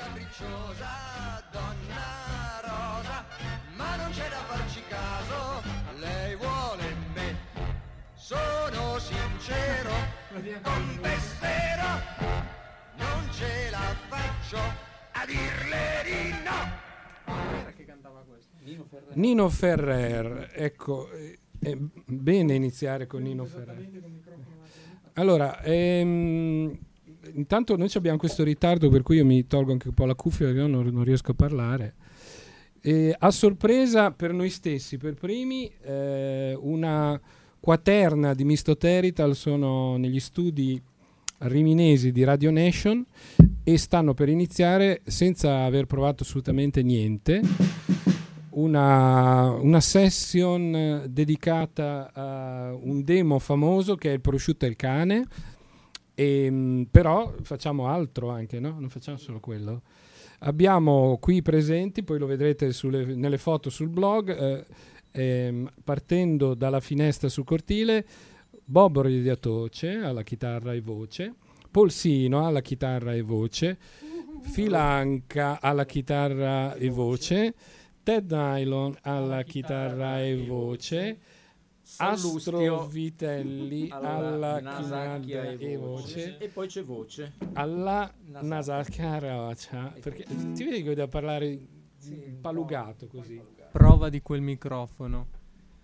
capricciosa, donna rosa, ma non c'è da farci caso, lei vuole me. Sono sincero, con te spero, non ce la faccio a dirle di no. Nino Ferrer, ecco, eh, è bene iniziare con Nino Ferrer. Allora, ehm, intanto noi abbiamo questo ritardo per cui io mi tolgo anche un po' la cuffia perché non, non riesco a parlare. E a sorpresa per noi stessi, per primi, eh, una quaterna di Misto Terital sono negli studi riminesi di Radio Nation e stanno per iniziare senza aver provato assolutamente niente una, una session dedicata a un demo famoso che è il prosciutto e il cane e, però facciamo altro anche no? non facciamo solo quello. Abbiamo qui presenti poi lo vedrete sulle, nelle foto sul blog. Eh, ehm, partendo dalla finestra sul cortile Bob Ridiatoce alla chitarra e voce. Polsino alla chitarra e voce. Filanca alla chitarra e voce. Ted Nylon alla chitarra e voce, Astro Vitelli alla chitarra e voce. e poi c'è voce. Alla Nasalcaraccia perché ti vedi che devo parlare palugato così. Prova di quel microfono.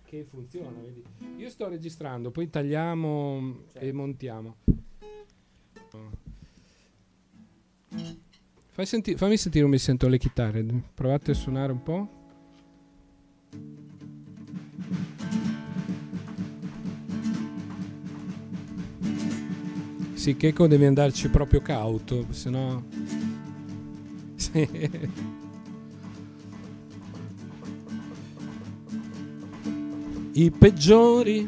che funziona vedi? io sto registrando poi tagliamo e montiamo. Fai senti- fammi sentire come sento le chitarre. Provate a suonare un po' Sì, Checo devi andarci proprio cauto, se no... Sì. I peggiori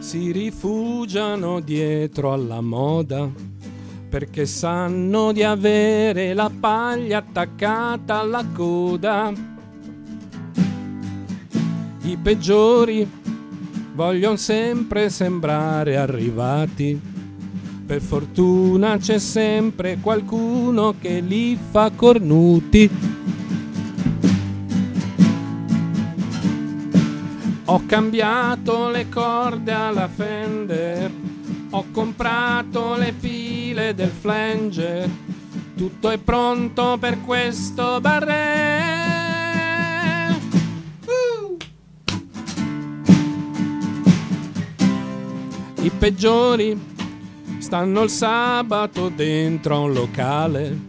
si rifugiano dietro alla moda perché sanno di avere la paglia attaccata alla coda. I peggiori vogliono sempre sembrare arrivati. Per fortuna c'è sempre qualcuno che li fa cornuti. Ho cambiato le corde alla Fender, ho comprato le pile del flanger, tutto è pronto per questo barré. Uh! I peggiori stanno il sabato dentro a un locale,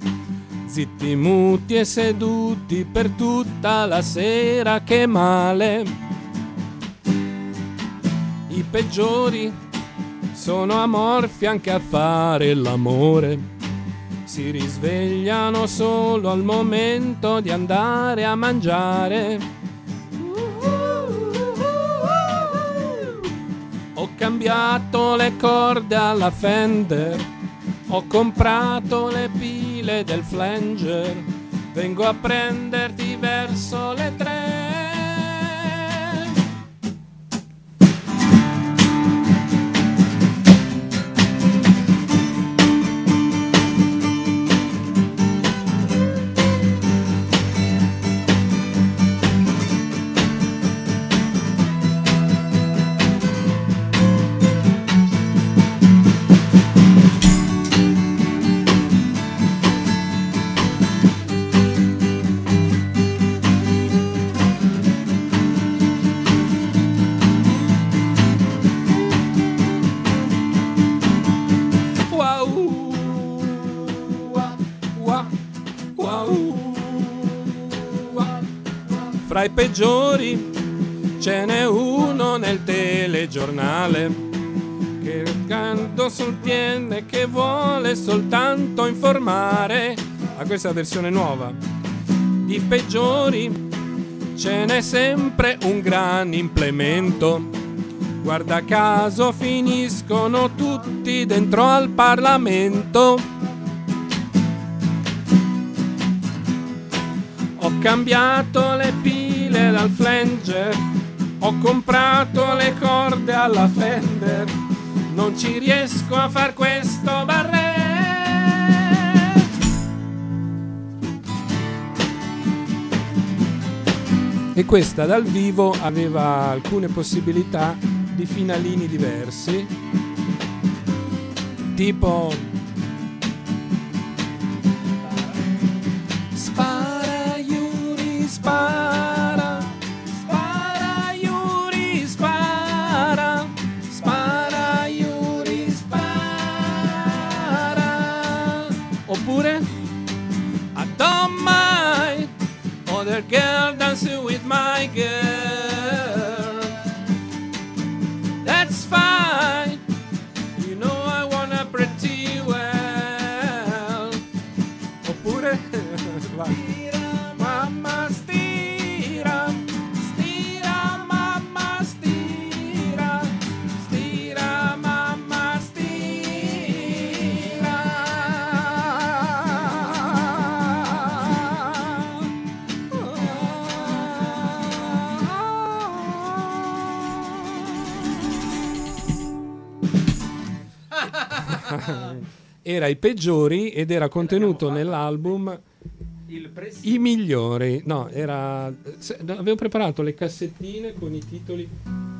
zitti, muti e seduti per tutta la sera, che male. I peggiori sono amorfi anche a fare l'amore. Si risvegliano solo al momento di andare a mangiare. Cambiato le corde alla Fender, ho comprato le pile del flanger, vengo a prenderti verso le tre. Fra i peggiori ce n'è uno nel telegiornale che canto sostiene che vuole soltanto informare a questa versione nuova di peggiori ce n'è sempre un gran implemento Guarda caso finiscono tutti dentro al Parlamento. Ho cambiato le pile corde dal flanger, ho comprato le corde alla Fender, non ci riesco a far questo barretto. E questa dal vivo aveva alcune possibilità di finalini diversi, tipo good. Era i peggiori ed era contenuto nell'album Il i migliori. No, era. Avevo preparato le cassettine con i titoli.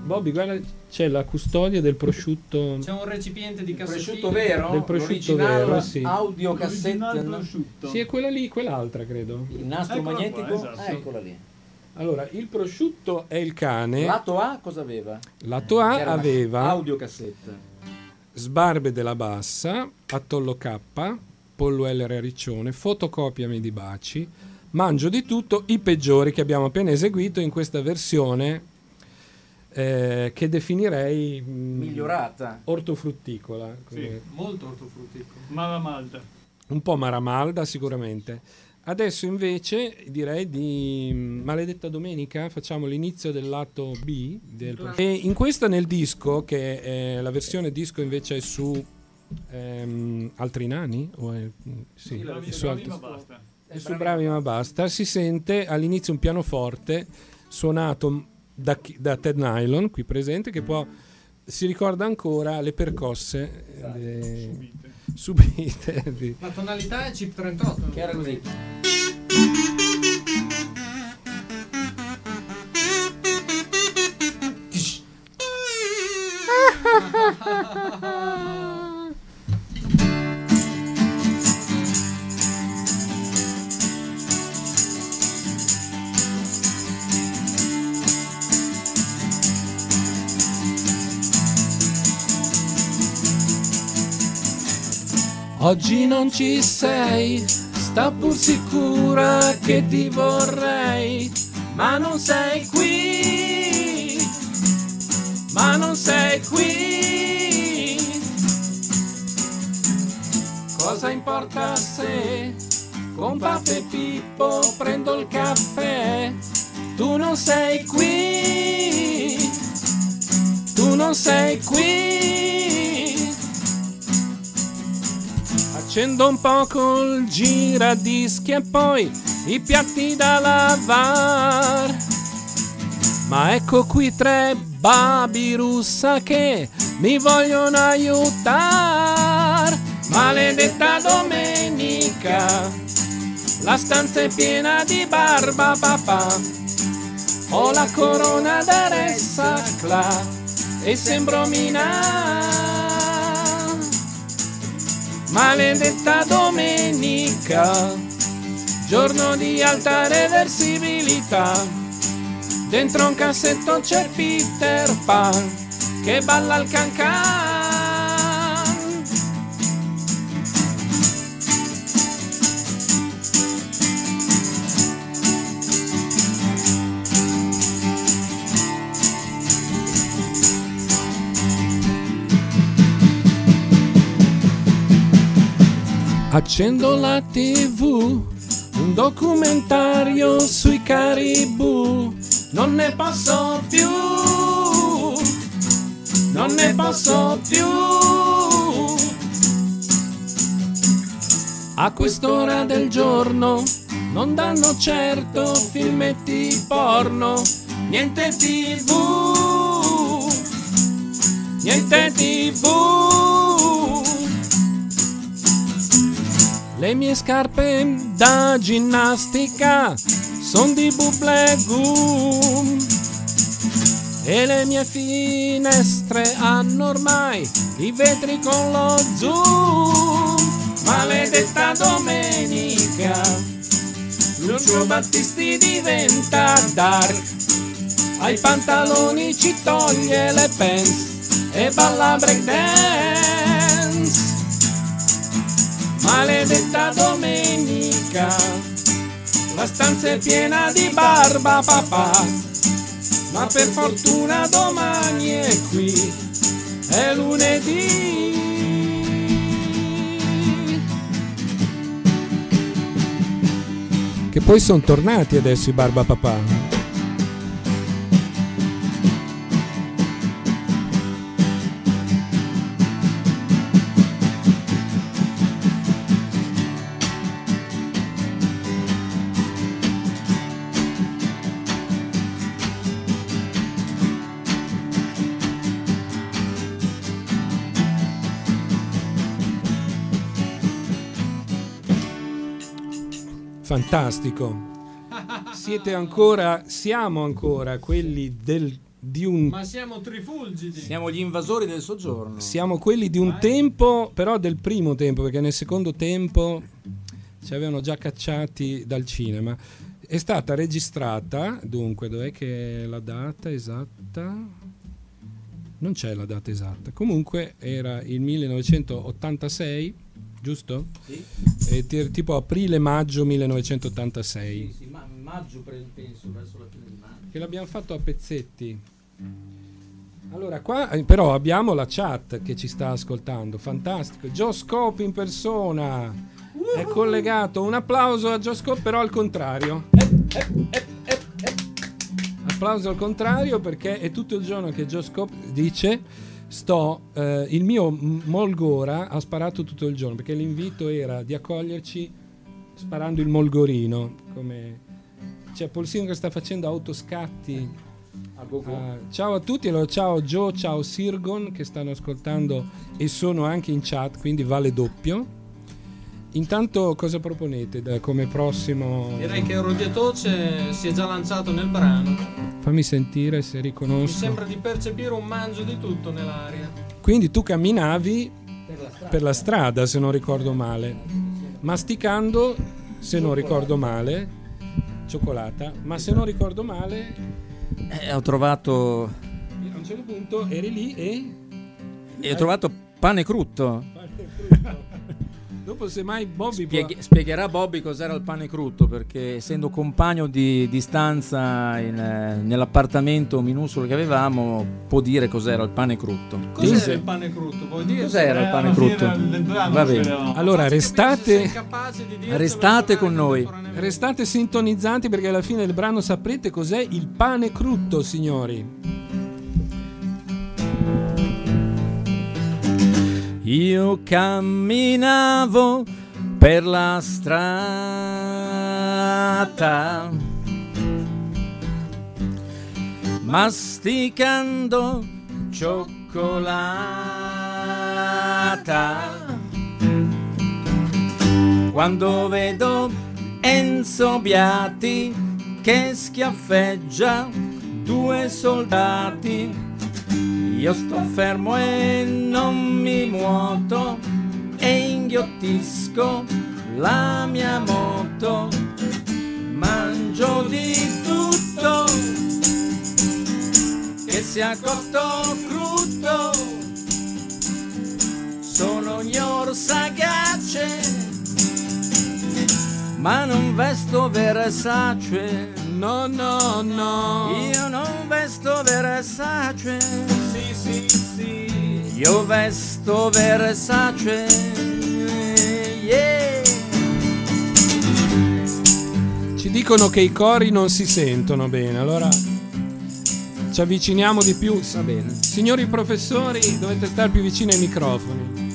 Bobby, guarda, c'è la custodia del prosciutto. C'è un recipiente di cassettine. prosciutto vero? Del prosciutto vero, sì. audio prosciutto. Sì, è quella lì, quell'altra credo. Il nastro Eccola qua, magnetico? esatto. Ah, eccola lì. Allora, il prosciutto è il cane. Lato A cosa aveva? Lato A aveva Audio cassette. Sbarbe della Bassa, Attollo K, Pollo L. Riccione, Fotocopiami di Baci, Mangio di tutto, i peggiori che abbiamo appena eseguito in questa versione eh, che definirei mm, Migliorata. ortofrutticola, Sì. Molto ortofrutticolo. Mala Malta. un po' maramalda sicuramente. Adesso invece direi di mm, Maledetta Domenica, facciamo l'inizio del lato B. del- E in questa nel disco, che è la versione disco invece è su ehm, Altri Nani? O è, mm, sì, Sì, la è Bravi, su, bravi, altri- ma basta. è su Bravi ma basta. Si sente all'inizio un pianoforte suonato da, da Ted Nylon, qui presente, che può si ricorda ancora le percosse eh, Subite. Subite di- La tonalità è chip 38. Che era così. Oggi non ci sei, sta pur sicura che ti vorrei, ma non sei qui, ma non sei qui. Cosa importa se con Pappa e Pippo prendo il caffè? Tu non sei qui, tu non sei qui. Accendo un po' col giradischi e poi i piatti da lavar. Ma ecco qui tre babi russa che mi vogliono aiutare. Maledetta domenica, la stanza è piena di barba papà. Ho la corona da ressacla e sembro minare. Maledetta domenica, giorno di alta reversibilità. Dentro un cassetto c'è Peter Pan che balla il cancan. Accendo la tv, un documentario sui caribù. Non ne posso più, non ne posso più. A quest'ora del giorno non danno certo filmetti porno, niente tv, niente tv. Le mie scarpe da ginnastica son di buble gum e le mie finestre hanno ormai i vetri con lo zoom. Maledetta domenica, Lucio Battisti diventa dark, ai pantaloni ci toglie le pants e balla break dance. Maledetta domenica, la stanza è piena di barba papà ma per fortuna domani è qui, è lunedì. Che poi sono tornati adesso i Barba Papà. Fantastico. Siete ancora, siamo ancora quelli del, di un Ma siamo trifulgidi. Siamo gli invasori del soggiorno. Siamo quelli di un tempo, però del primo tempo, perché nel secondo tempo ci avevano già cacciati dal cinema. È stata registrata, dunque, dov'è che è la data esatta? Non c'è la data esatta. Comunque era il 1986, giusto? Sì, ti- tipo aprile-maggio 1986. sì, ma maggio penso, verso la fine di maggio. Che l'abbiamo fatto a pezzetti. Allora, qua eh, però abbiamo la chat che ci sta ascoltando. Fantastico. Joe Scope in persona. È collegato. Un applauso a Joe Scope, però al contrario. Applauso al contrario perché è tutto il giorno che Joe Scope dice sto eh, il mio Molgora ha sparato tutto il giorno perché l'invito era di accoglierci sparando il Molgorino come c'è Polsino che sta facendo autoscatti A go go. Ah, ciao a tutti, allora, ciao Joe, ciao Sirgon che stanno ascoltando e sono anche in chat, quindi vale doppio. Intanto cosa proponete da- come prossimo? Direi che Rodiatoce si è già lanciato nel brano. Fammi sentire se Mi riconosco. sembra di percepire un mangio di tutto nell'aria. Quindi tu camminavi per la strada. per la strada, se non ricordo male, masticando, se non ricordo male, cioccolata, ma se non ricordo male, Eh, ho trovato a un certo punto eri lì e... e ho trovato pane crutto. Dopo semmai Bobby può- Spieghi- spiegherà Bobby cos'era il pane crutto perché essendo compagno di, di stanza in, eh, nell'appartamento minuscolo che avevamo può dire cos'era il pane crutto. Cos'era Dice- il pane crutto? Vuoi dire? Cos'era il pane brano Va bene. Allora, restate... Restate con noi. Restate sintonizzanti perché alla fine del brano saprete cos'è il pane crutto, signori. Io camminavo per la strada masticando cioccolata. Quando vedo Enzo Biati che schiaffeggia due soldati io sto fermo e non mi muoto e inghiottisco la mia moto. Mangio di tutto che sia cotto o crudo. Sono gnor sagace, ma non vesto Versace. No, no, no. Io non vesto Versace. Sì, sì, sì. Io vesto Versace. Yeah. Ci dicono che i cori non si sentono bene, allora ci avviciniamo di più. Va bene. Signori professori, dovete stare più vicini ai microfoni.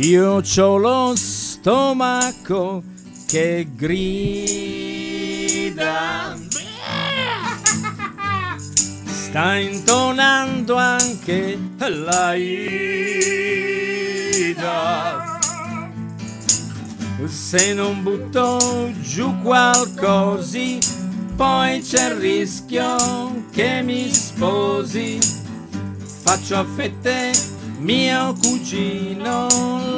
Io c'ho lo stomaco che grida. Sta intonando anche la ida. Se non butto giù qualcosa, poi c'è il rischio che mi sposi. Faccio a fette mio cugino,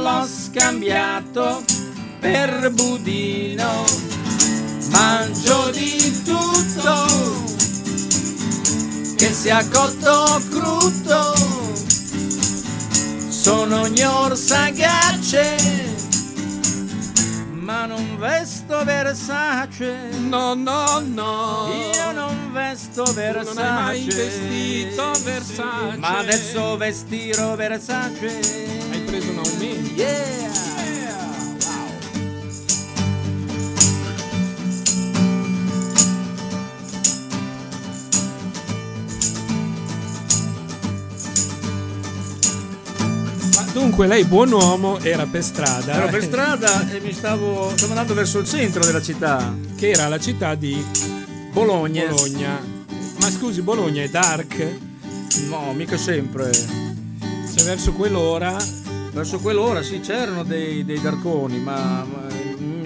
l'ho scambiato per budino. Mangio di tutto, che sia cotto o crudo. Sono gnor sagace ma non vesto Versace. No, no, no. Io non vesto Versace. non hai mai vestito Versace. Ma adesso vestirò Versace. Hai preso un aumento. Yeah. Ma dunque lei buon uomo era per strada. Ero per strada e mi stavo, stavo andando verso il centro della città, Che era la città di Bologna. Bologna. Ma scusi, Bologna è dark? No, mica sempre. Cioè verso quell'ora Verso quell'ora sì, c'erano dei, dei darconi, ma, ma,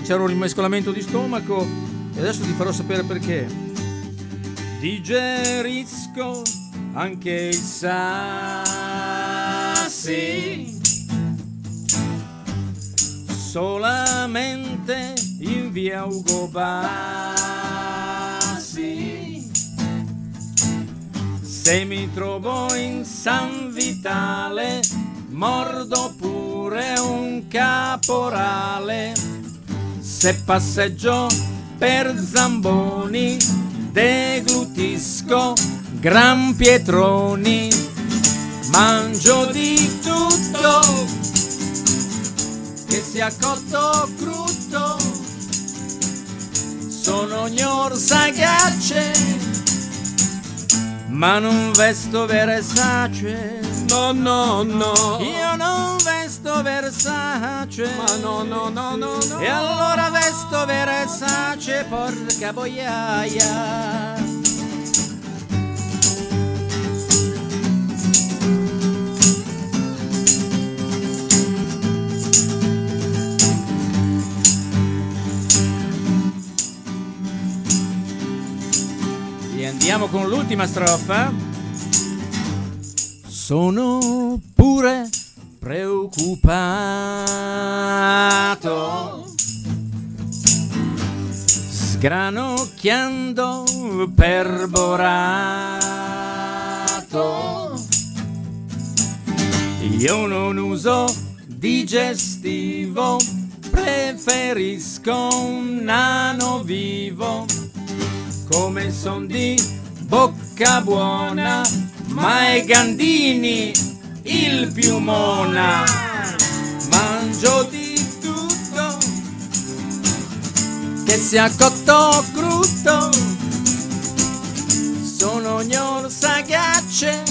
c'era un rimescolamento di stomaco e adesso ti farò sapere perché. Digerisco anche i sassi solamente in via Ugo Bassi. Se mi trovo in San Vitale, mordo pure un caporale. Se passeggio per Zamboni, deglutisco gran pietroni. Mangio di tutto, che sia cotto o crudo. Sono gnor sagace, ma non vesto Versace. No, no, no. Io non vesto Versace. Ma no, no, no, no, no. E allora vesto Versace, porca boiaia. Andiamo con l'ultima strofa. Sono pure preoccupato, sgranocchiando per borato. Io non uso digestivo, preferisco un nano vivo come son di bocca buona, ma è Gandini il più mona. Mangio di tutto, che sia cotto o crudo. Sono gnor sagace,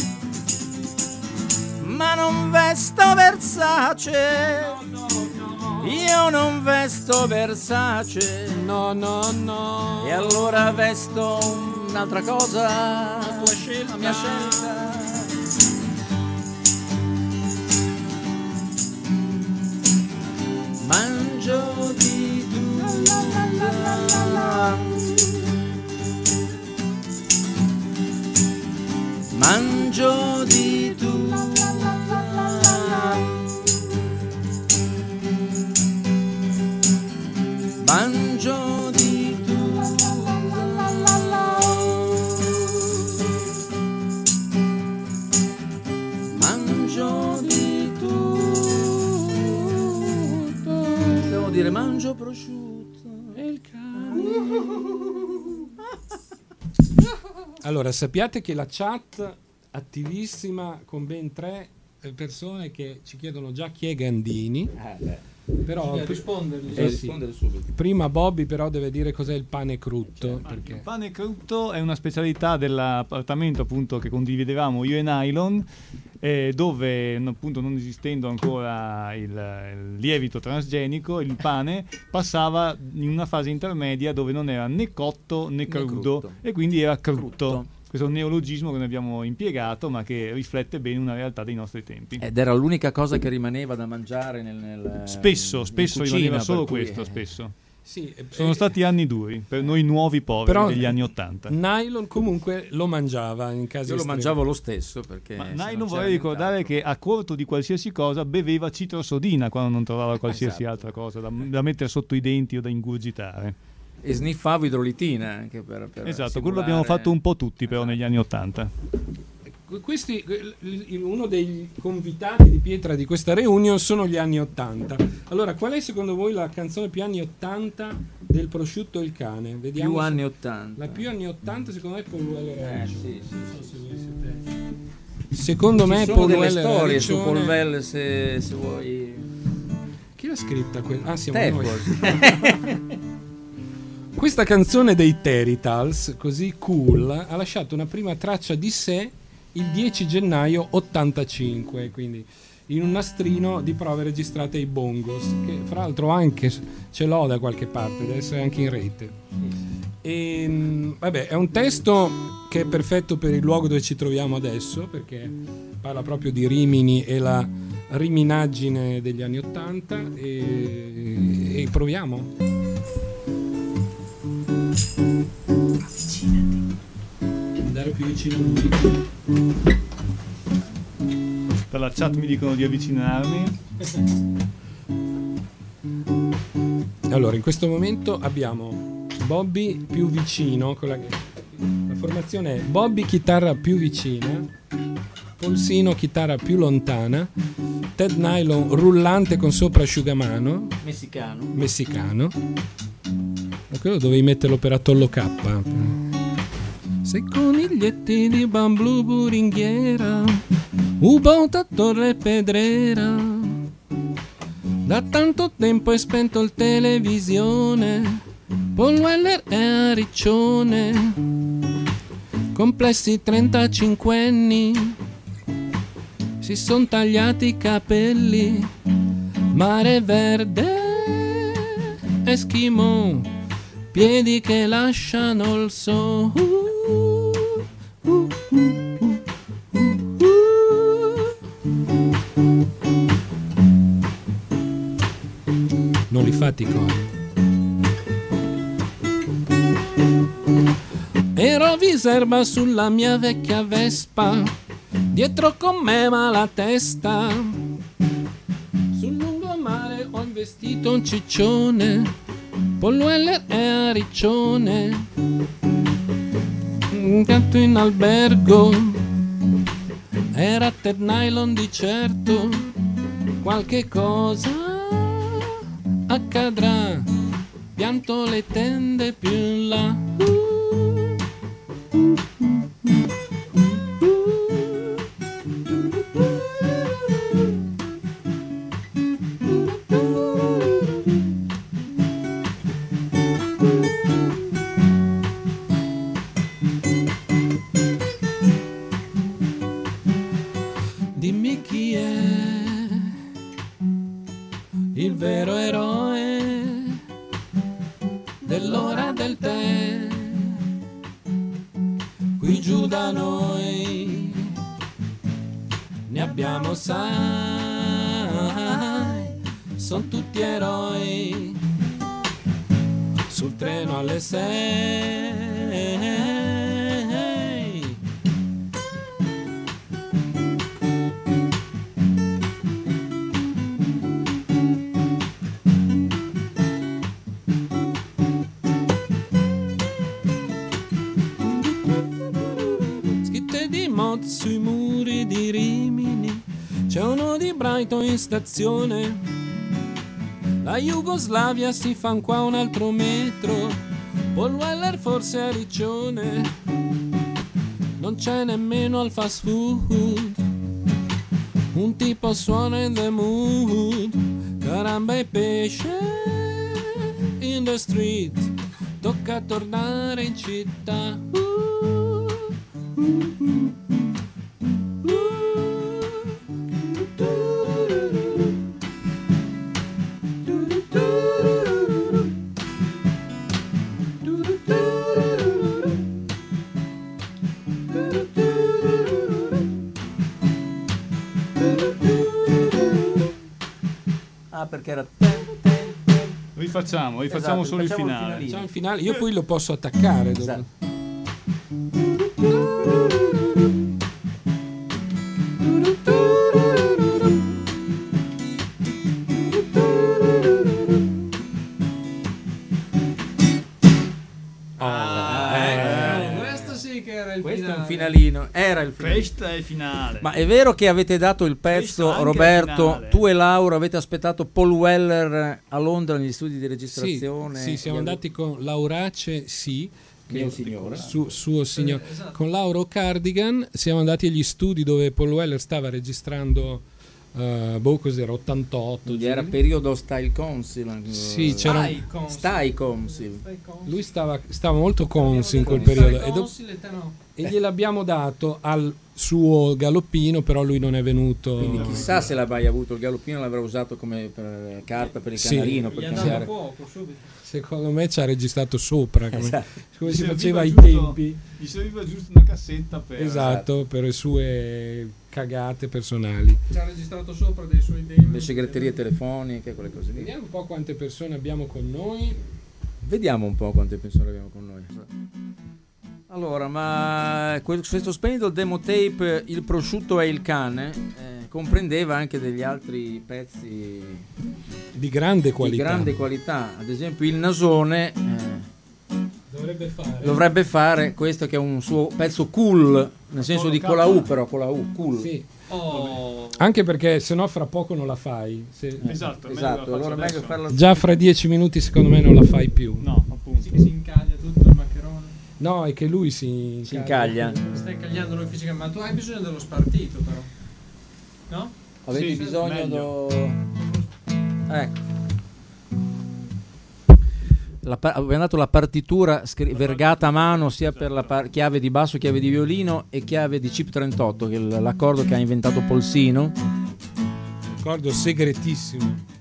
ma non vesto Versace. Io non vesto Versace. No, no, no. E allora vesto un'altra cosa. La tua scelta. La mia scelta. Mangio di tutto. Mangio di tutto. Prosciutto e il cane. Allora, sappiate che la chat attivissima con ben tre eh, persone che ci chiedono già chi è Gandini. Però Bisogna pr- rispondergli. eh Eh, sì. rispondere subito. prima Bobby però deve dire cos'è il pane crutto. perché... Il pane crutto è una specialità dell'appartamento appunto che condividevamo io e Nylon, eh, dove appunto non esistendo ancora il, il lievito transgenico, il pane passava in una fase intermedia dove non era né cotto né crudo crudo. e quindi era crutto. Crutto. questo neologismo che noi abbiamo impiegato, ma che riflette bene una realtà dei nostri tempi. Ed era l'unica cosa che rimaneva da mangiare nel, nel- Spesso, spesso cucina, rimaneva solo questo, eh, spesso. Sì, Sono eh, stati anni duri per noi nuovi poveri Però- degli anni Ottanta. Nylon comunque lo mangiava in casi Io lo estremi. mangiavo lo stesso perché Ma c'era vorrei ricordare che a corto di qualsiasi cosa beveva citrosodina quando non trovava qualsiasi Esatto. altra cosa da, da mettere sotto i denti o da ingurgitare. e sniffavo idrolitina anche per, per Esatto, quello simulare- abbiamo fatto un po' tutti però negli anni Ottanta. Questi, uno dei convitati di pietra di questa reunion sono gli anni 80. Allora, qual è secondo voi la canzone più anni 80 del prosciutto e il cane? Vediamo più anni 80 La più anni 80 secondo me è Paul Weller Eh, sì, sì, Non so se voi siete- Secondo me ci è sono Paul delle Weller storie su Paul Well se, se vuoi Chi l'ha scritta quella? Ah, siamo noi. Questa canzone dei Teritals, così cool, ha lasciato una prima traccia di sé il 10 gennaio 85, quindi in un nastrino di prove registrate ai Bongos, che fra l'altro anche ce l'ho da qualche parte, deve essere anche in rete. E, mh, vabbè, è un testo che è perfetto per il luogo dove ci troviamo adesso, perché parla proprio di Rimini e la riminaggine degli anni 80 e, e proviamo. Andare più vicino a lui. Dalla chat mi dicono di avvicinarmi. Allora, in questo momento abbiamo Bobby più vicino, con la, la formazione è Bobby chitarra più vicina, Polsino chitarra più lontana, Ted Nylon rullante con sopra asciugamano, messicano messicano. Ma quello dovevi metterlo per Atollo K. Sei coniglietti di bambù buringhiera, Ubota a Torre Pedrera. Da tanto tempo è spento il televisione, Paul Weller è a Riccione. Complessi 35 anni, si son tagliati i capelli, mare verde, Eschimo, piedi che lasciano il so. Non li fate i cori. Ero viserba sulla mia vecchia Vespa, dietro con me ma la testa. Sul lungomare ho investito un ciccione, Paul Weller è a Riccione. Un gatto in albergo, era Ted Nylon di certo, qualche cosa accadrà, pianto le tende più in là. Dimmi stazione. La Jugoslavia si fa qua un altro metro, Paul Weller forse a Riccione. Non c'è nemmeno al fast food, un tipo suona in the mood, caramba e pesce in the street, tocca tornare in città. Ah, Rifacciamo, rifacciamo Esatto, solo il rifacciamo il finale. Facciamo il finale. Io poi lo posso attaccare. dopo. Esatto. È finale. Ma è vero che avete dato il pezzo, Roberto, tu e Laura avete aspettato Paul Weller a Londra negli studi di Sì, registrazione? sì, siamo E- andati con Laurace, sì. Mio che- signore. Su, suo signore. Eh, esatto. Con Lauro Cardigan siamo andati agli studi dove Paul Weller stava registrando, eh, boh, cos'era, 88. Quindi giù era periodo Style Council. eh, Sì, c'era Style Council. Stai con- Lui stava, stava molto consi in quel periodo e, do- e no. e gliel'abbiamo dato al suo galoppino, però lui non è venuto. Quindi chissà se mai avuto il galoppino, l'avrà usato come per- carta per il Sì. canarino. Gli Per andava cambiare. poco subito. Secondo me ci ha registrato sopra, come, Esatto. come si faceva ai giusto- tempi. Gli serviva giusto una cassetta per... Esatto, per le sue cagate personali. Ci ha registrato sopra dei suoi demo. Le segreterie telefoniche, quelle cose lì. Vediamo un po' quante persone abbiamo con noi. Vediamo un po' quante persone abbiamo con noi. Allora, ma questo splendido demo tape, Il prosciutto e il cane, eh, comprendeva anche degli altri pezzi Di grande di qualità. grande qualità. Ad esempio, il nasone eh, Dovrebbe fare. dovrebbe fare questo che è un suo pezzo cool, nel senso di con la U, però con la U, cool. Sì. Oh, Anche perché sennò fra poco non la fai. Se- Esatto, meglio Esatto, la faccio allora meglio farla Già fra dieci minuti secondo me non la fai più. No, appunto. sì si incaglia tutto il maccherone. No, è che lui si, Si incaglia. Stai cagliando lui fisicamente, ma tu hai bisogno dello spartito però. No? Avete Sì, bisogno do- Ecco. La pa- abbiamo dato la partitura scri- vergata a mano sia per la par- chiave di basso, chiave di violino e chiave di chip 38, che è l- l'accordo che ha inventato Polsino. Ricordo segretissimo.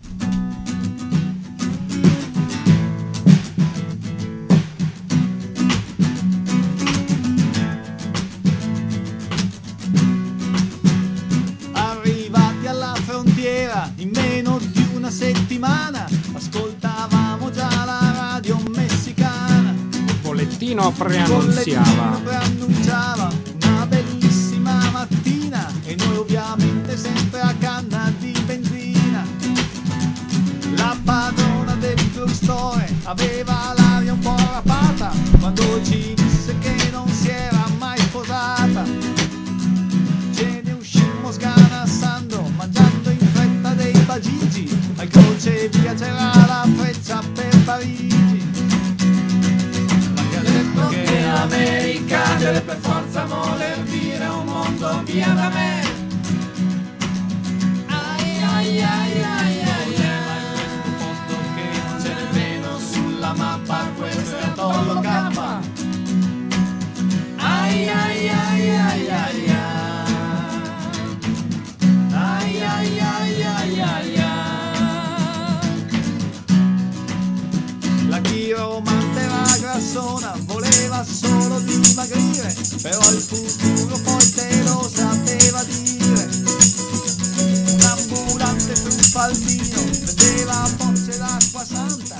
Bollettino Bollettino preannunciava una bellissima mattina e noi ovviamente sempre a canna di benzina. La padrona del drugstore aveva l'aria un po' rapata quando ci deve per forza voler dire un mondo via da me. Ai ai ai ai ai ai. questo posto che non c'è nemmeno sulla mappa, questo è Atollo K. Ai ai ai ai ai ai. Ai ai ai ai ai ai. La chiromante era grassona, voleva solo dimagrire, però il futuro poi te lo sapeva dire. Un ambulante truffaldino vendeva bocce d'acqua santa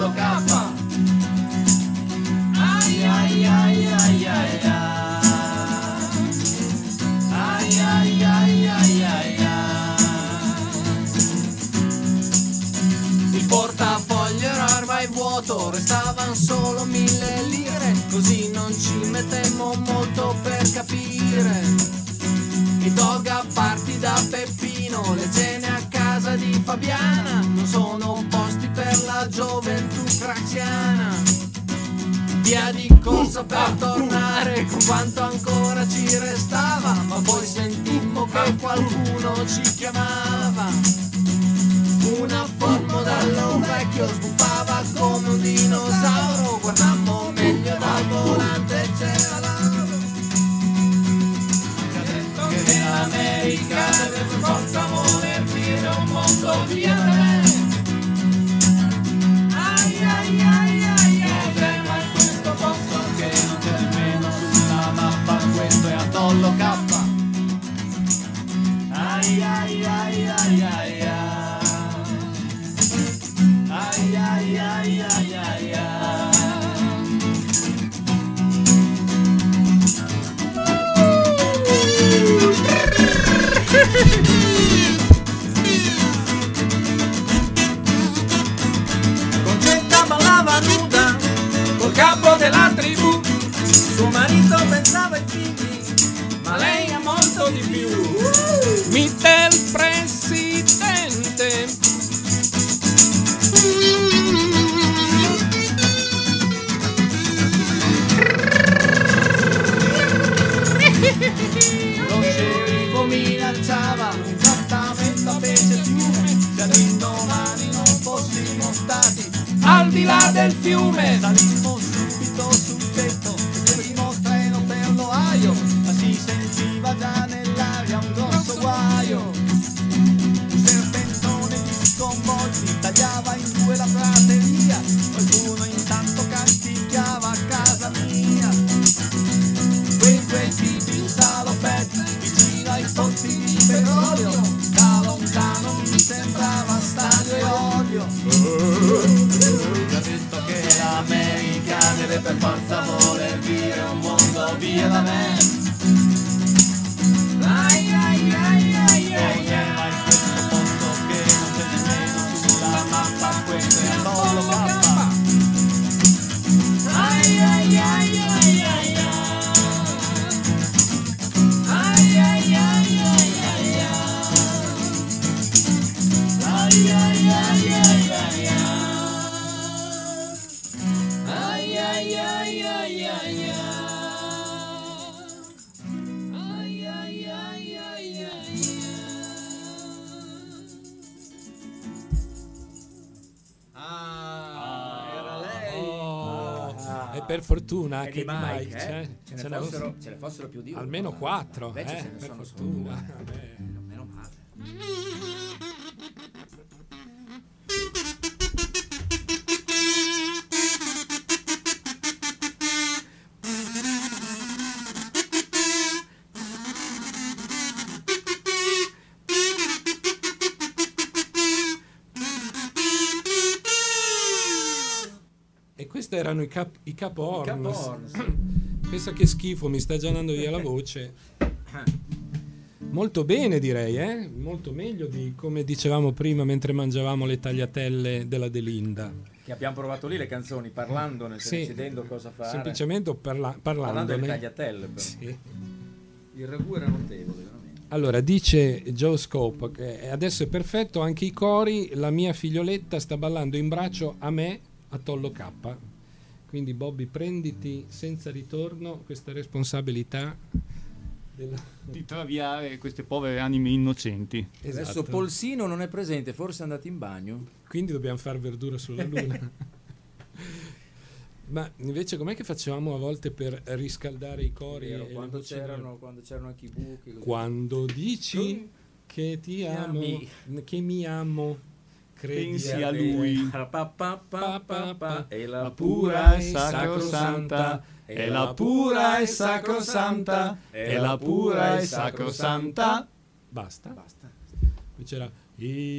è Atollo K. Ai ai ai ai posti per tornare con quanto ancora ci restava, ma poi sentimmo che qualcuno ci chiamava. Una Ford modello vecchio sbuffava come un dinosauro, guardammo meglio dal volante c'era l'auro. Che nell'America per forza voler dire un mondo via capo della tribù. Suo marito pensava ai figli, ma lei ha molto di più. Mite il presidente. Lo sceriffo minacciava un trattamento a pece fiume Se all'indomani non fossimo stati al di là del fiume Salimmo the fun. Fortuna E che di Mike, eh? c'è. Ce ne Ce n'è fossero- ce ne fossero più di uno, Almeno quattro. eh, ce ne per fortuna. due. Meno male. Erano i, cap- i. Horns. Pensa che schifo, mi sta già andando via la voce. Molto bene direi, eh? molto meglio di come dicevamo prima mentre mangiavamo le tagliatelle della Delinda. Che abbiamo provato lì le canzoni, parlandone, Sì. decidendo cosa fare. Semplicemente parla- Parlando di tagliatelle. però. Sì. Il ragù era notevole, veramente. Allora, dice Joe Scope che adesso è perfetto, anche i cori, la mia figlioletta sta ballando in braccio a me a Tollo K. Quindi Bobby, prenditi senza ritorno questa responsabilità. della- Di traviare queste povere anime innocenti. Adesso Esatto. Polsino non è presente, forse è andato in bagno. Quindi dobbiamo fare verdura sulla luna. Ma invece com'è che facevamo a volte per riscaldare i cori? Vero, e quando, c'erano, quando c'erano anche i buchi. Quando dici che ti amo, ami. che mi amo, Pensi a lui. Pa, pa, E la pura e e sacrosanta. è la pura e sacrosanta, è la pura e sacrosanta. Basta. Basta. C'era Badum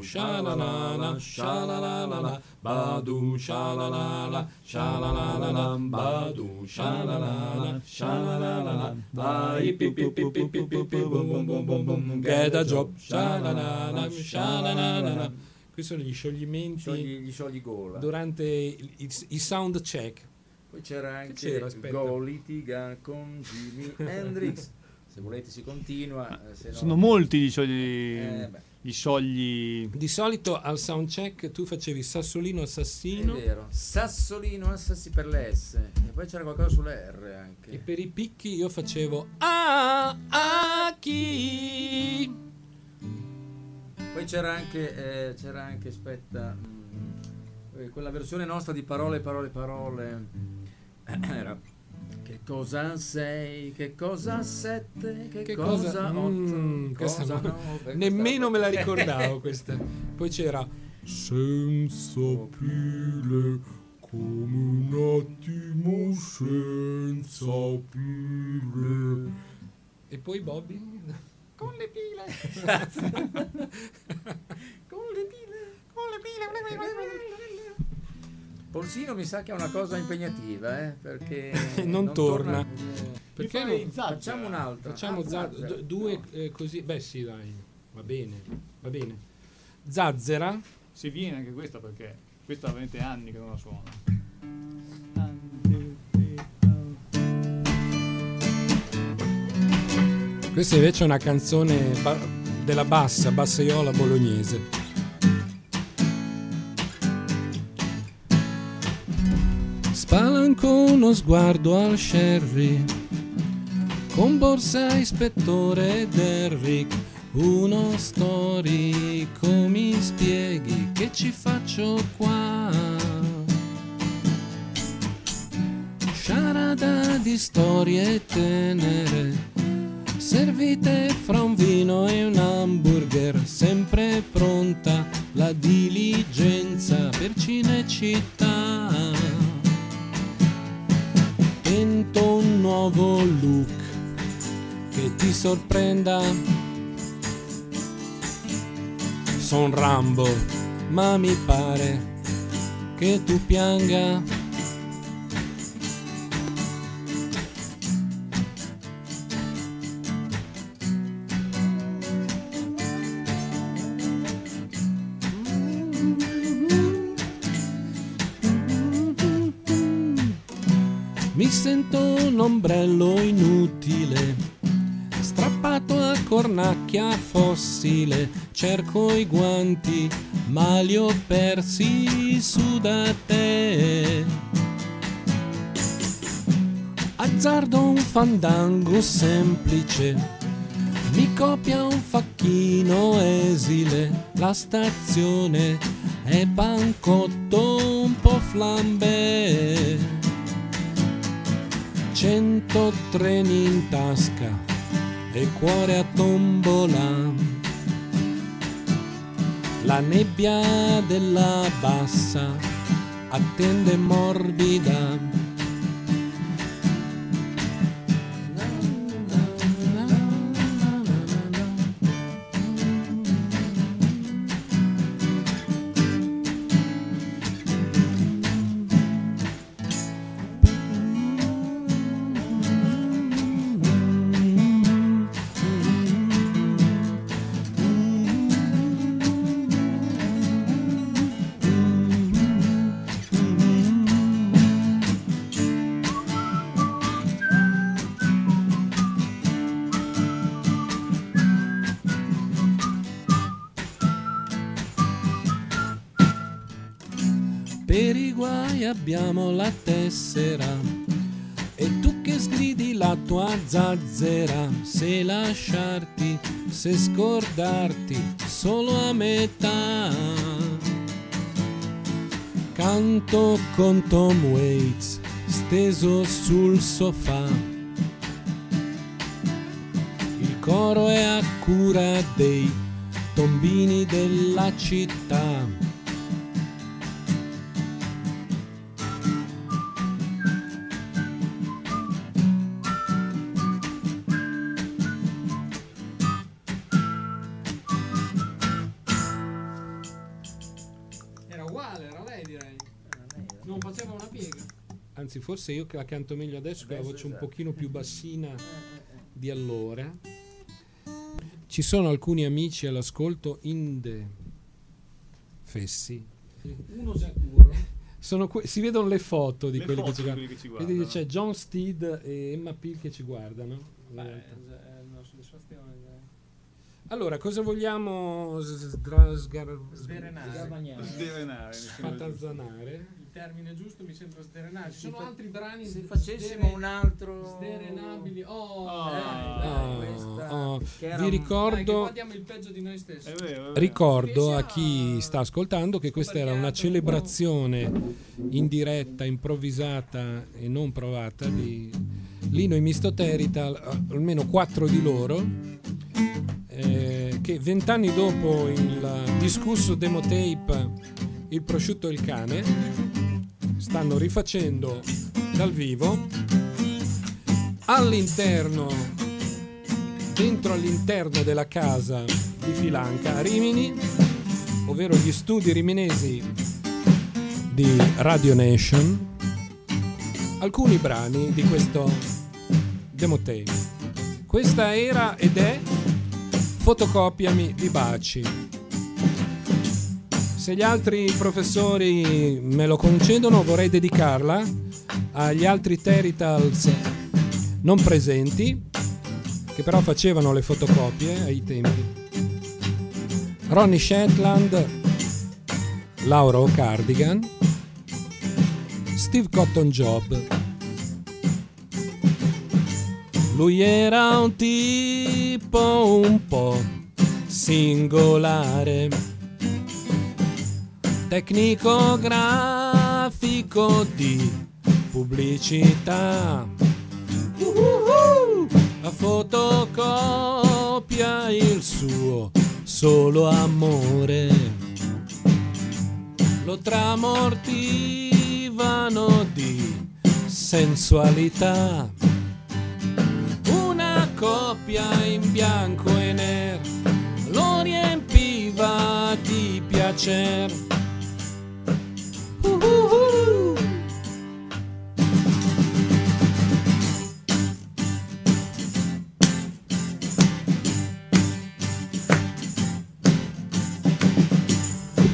shalalala, shalalala, badum shalalala, shalalala, badum shalalala, shalalala, vai get a job, shalalala, shalalala. Questi sono gli scioglimenti. Gli sciogli gola. Durante i sound check poi c'era anche c'era? Go litiga con Jimi Hendrix. se volete si continua. eh, se no- Sono molti gli sciogli, Eh, beh, gli sciogli Di solito al soundcheck tu facevi Sassolino è Assassino vero. Sassolino Assassi per le S. E poi c'era qualcosa sulle R anche. e per i picchi io facevo Ah, ah, chi? Poi c'era anche, eh, c'era anche aspetta, eh, quella versione nostra di parole, parole, parole. Era che cosa sei, che cosa sette, che, Che cosa, cosa- otto, Mm, cosa no- nove, Nemmeno me la ricordavo questa. Poi c'era Senza pile, come un attimo senza pile. E poi Bobby? Con le pile. Con le pile. Con le pile. Polsino mi sa che è una cosa impegnativa, eh, perché Non torna. eh, Perché non-? Facciamo un'altra. Facciamo Ah, za- zazzera. d- due eh, così. Beh, sì, dai, va bene, va bene. Zazzera, si viene anche questa perché questa ha veramente anni che non la suono. questa invece è una canzone ba- della bassa, bassaiola bolognese. Uno sguardo al sherry, con borsa ispettore Derrick, uno storico mi spieghi che ci faccio qua. Sciarada di storie tenere, servite fra un vino e un hamburger, sempre pronta la diligenza per Cinecittà. Tento un nuovo look che ti sorprenda. Son Rambo, ma mi pare che tu pianga. Sento un ombrello inutile, strappato a cornacchia fossile, cerco i guanti, ma li ho persi su da te. Azzardo un fandango semplice, mi copia un facchino esile, la stazione è pancotto un po' flambé. Cento treni in tasca e cuore a tombola. La nebbia della bassa attende morbida. Abbiamo la tessera e tu che sgridi la tua zazzera, se lasciarti, se scordarti solo a metà. Canto con Tom Waits steso sul sofà. Il coro è a cura dei tombini della città. Non faceva una piega. Anzi, forse io che la canto meglio adesso, con la voce un esatto. pochino più bassina di allora. Ci sono alcuni amici all'ascolto in the Fessi. Uno sicuro. Sono que- si vedono le foto di Le quelli foto che ci di guardano. quelli che ci Vedi guardano. c'è John Steed e Emma Peel che ci guardano. in realtà. è una soddisfazione. dai. Allora, cosa vogliamo sgar- Sderenare. Sderenare. spatazzanare? Il termine giusto mi sembra sderenare. Ci sono fa- altri brani Se facessimo sdere- un altro... sderenabili. Oh, Oh. dai, dai. Oh, questa- oh. Vi un- Dai, che ricordo, diamo il peggio di noi stessi. È vero, è vero. ricordo a chi sta ascoltando che questa era una celebrazione in diretta, improvvisata e non provata di Lino e Misto Territal, eh, almeno quattro di loro, eh, che vent'anni dopo il discusso demo tape Il prosciutto e il cane stanno rifacendo dal vivo all'interno dentro all'interno della casa di Filanca a Rimini, ovvero gli studi riminesi di Radio Nation, alcuni brani di questo demo tape. Questa era ed è Fotocopiami di baci. Se gli altri professori me lo concedono, vorrei dedicarla agli altri Teritals non presenti, che però facevano le fotocopie ai tempi. Ronnie Shetland, Lauro Cardigan, Steve Cotton Job. Lui era un tipo un po' singolare, tecnico grafico di pubblicità. La fotocopia il suo solo amore. Lo tramortivano di sensualità. Coppia in bianco e nero lo riempiva di piacer. Uh.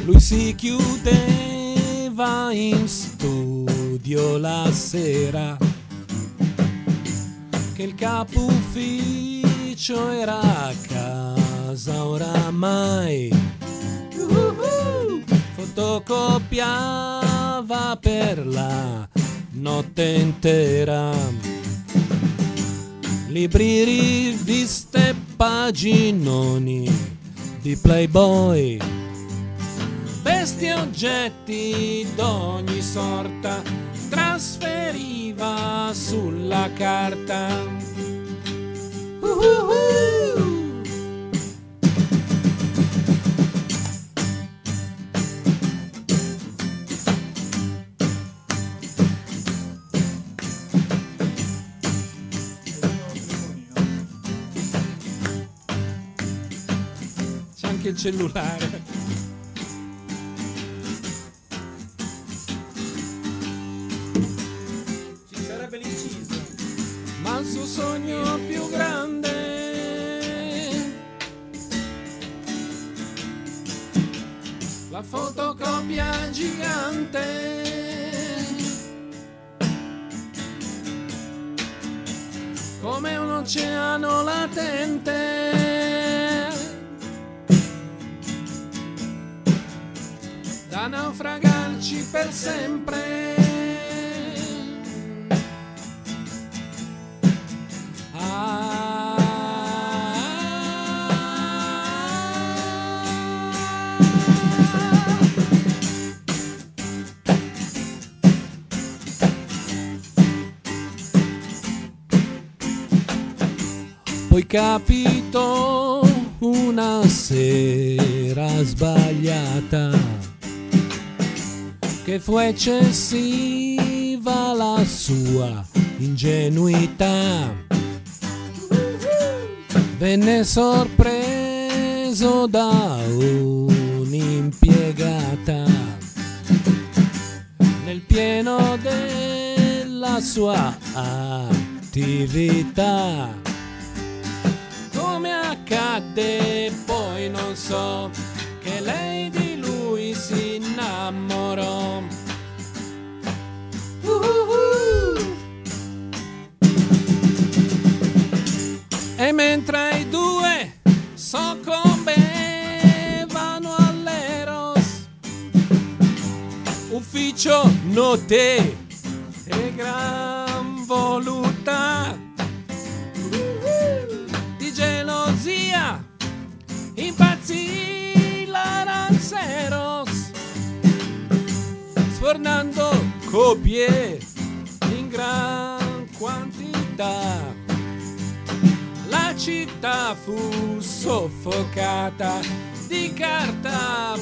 Lui si chiudeva in studio la sera, che il capo ufficio era a casa oramai. Fotocopiava per la notte intera. Libri, riviste, paginoni di Playboy e oggetti d'ogni sorta trasferiva sulla carta. Cellulare. Per sempre Ah. Poi capito una sera sbagliata che fu eccessiva la sua ingenuità venne sorpreso da un'impiegata nel pieno della sua attività. Come accadde poi non so che lei si innamorò. E mentre i due soccombevano all'eros, ufficio note e gran voluttà di gelosia impazzì sfornando copie in gran quantità. La città fu soffocata di carta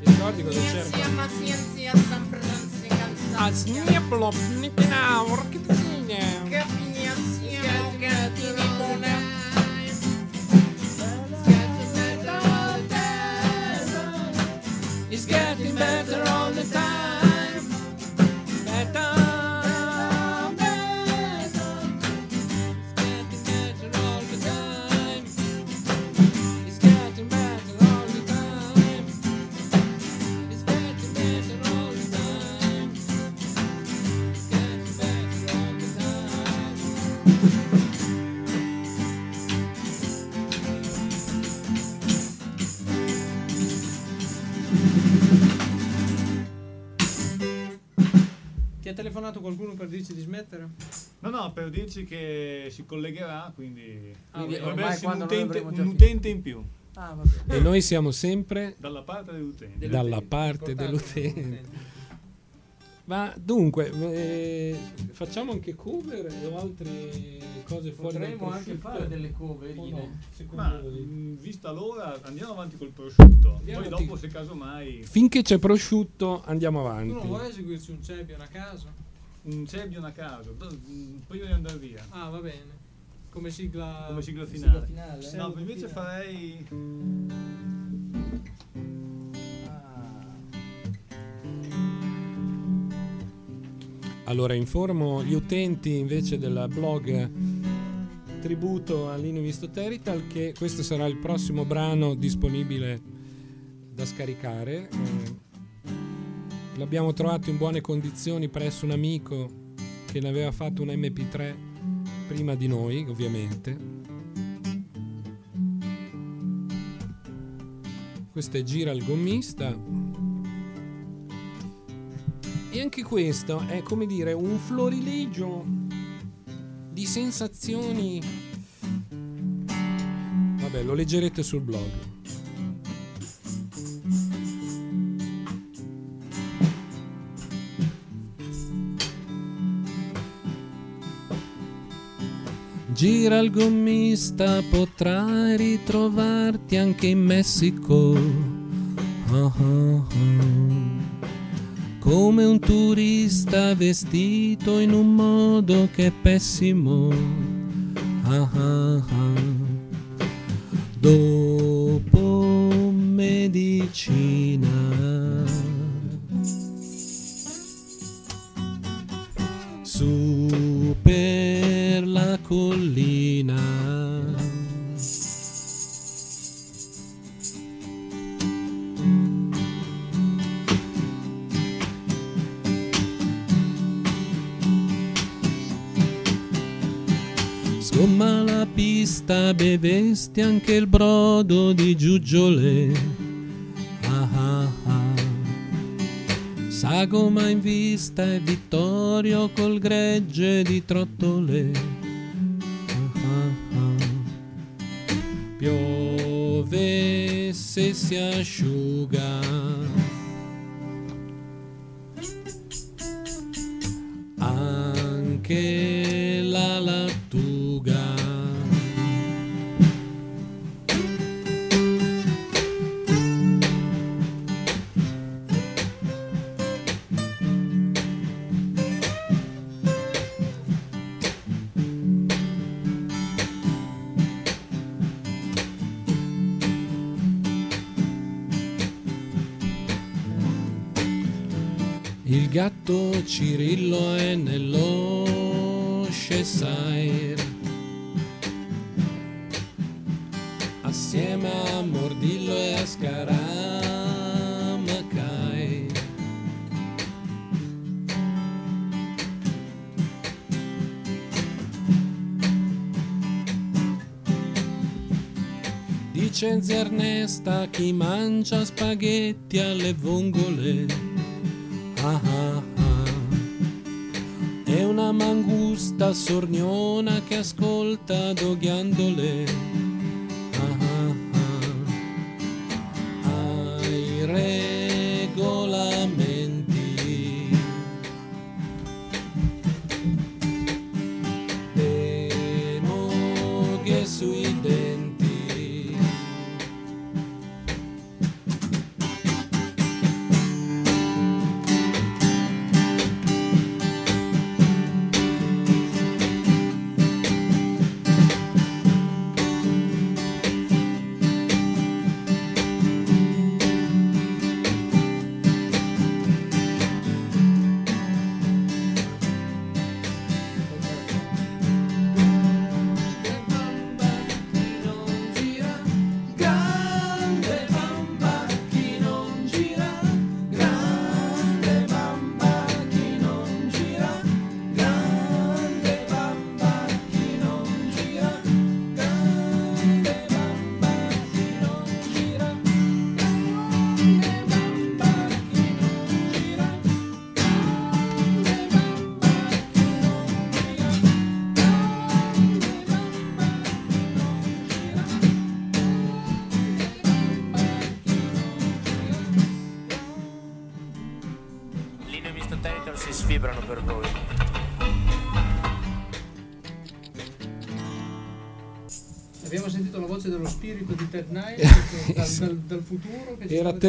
Ti ricordi cosa c'era? Ah, snieplo, nippinaur, che fine. It's Telefonato qualcuno per dirci di smettere? No, no, per dirci che si collegherà, quindi, Quindi dovrebbe ormai essere un utente, un utente in più Ah, vabbè. E noi siamo sempre dalla parte dell'utente. Dell'utente. dalla parte dell'utente. Ma dunque, eh, facciamo anche cover o altre cose fuori dal Potremmo anche fare delle cover. No, secondo Ma mh, vista l'ora andiamo avanti col prosciutto. Andiamo Poi avanti. dopo se casomai Finché c'è prosciutto andiamo Tu avanti. non vuoi eseguirci un Cebion a caso? Un a caso, do- mh, prima di andare via. Ah, va bene. Come sigla... Come sigla Sigla finale. finale? No, Pseudo invece finale. farei Ah. Allora informo gli utenti invece del blog tributo all'Ino Visto Terital che questo sarà il prossimo brano disponibile da scaricare. Eh, l'abbiamo trovato in buone condizioni presso un amico che ne aveva fatto un MP3 prima di noi, ovviamente. Questo è Gira il gommista. E anche questo è come dire un florilegio di sensazioni. Vabbè, lo leggerete sul blog. Gira il gommista, potrai ritrovarti anche in Messico. Ah, ah, ah come un turista vestito in un modo che è pessimo. Ah. Dopo medicina. Su per la collina. Sgomma la pista, bevesti anche il brodo di giuggiole. Ah ah ah. Sagoma in vista e Vittorio col gregge di trottole. Piove se si asciuga. Anche gatto Cirillo è nello Cheshire. Assieme a Mordillo e a Scaramacai. Dice Zernesta chi mangia spaghetti alle vongole sur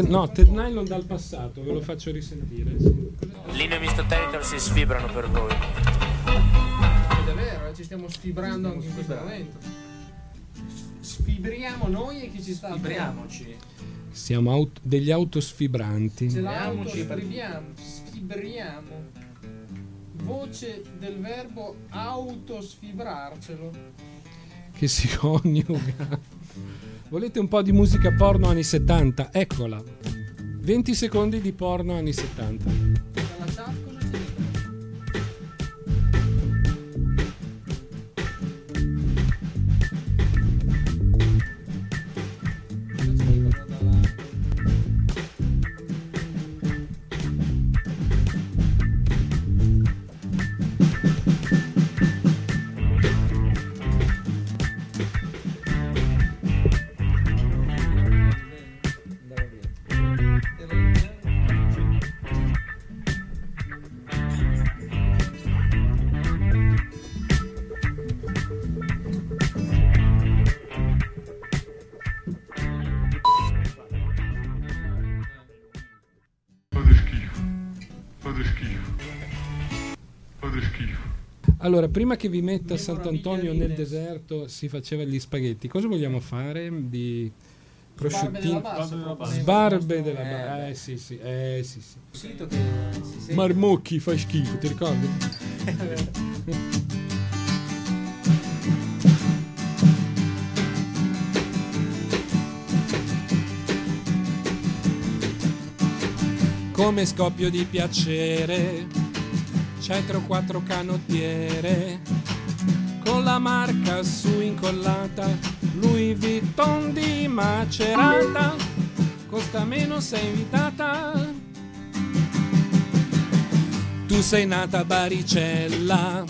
Ted, no, Ted Nylon dal passato, ve lo faccio risentire. sì. Lino e Mr. Territor si sfibrano per voi. Ed è vero, eh, ci stiamo sfibrando anche in questo momento. Sfibriamo noi e chi ci sta Libriamoci. Siamo aut- degli autosfibranti. Ce Sfibriamoci. l'autosfibriamo. Sfibriamo. Voce del verbo autosfibrarcelo. che si coniuga. Volete un po' di musica porno anni 70? Eccola. 20 secondi di porno anni 70. Allora, prima che vi metta Sant'Antonio nel deserto si faceva gli spaghetti. Cosa vogliamo fare? Di Sbarbe della prosciuttini? Sbarbe della nostro- ba- Eh sì, sì, eh sì, sì. Marmocchi fa schifo, ti ricordi? Come scoppio di piacere, centro quattro canottiere, con la marca su incollata, Louis Vuitton di Macerata, costa meno sei invitata. Tu sei nata a Baricella,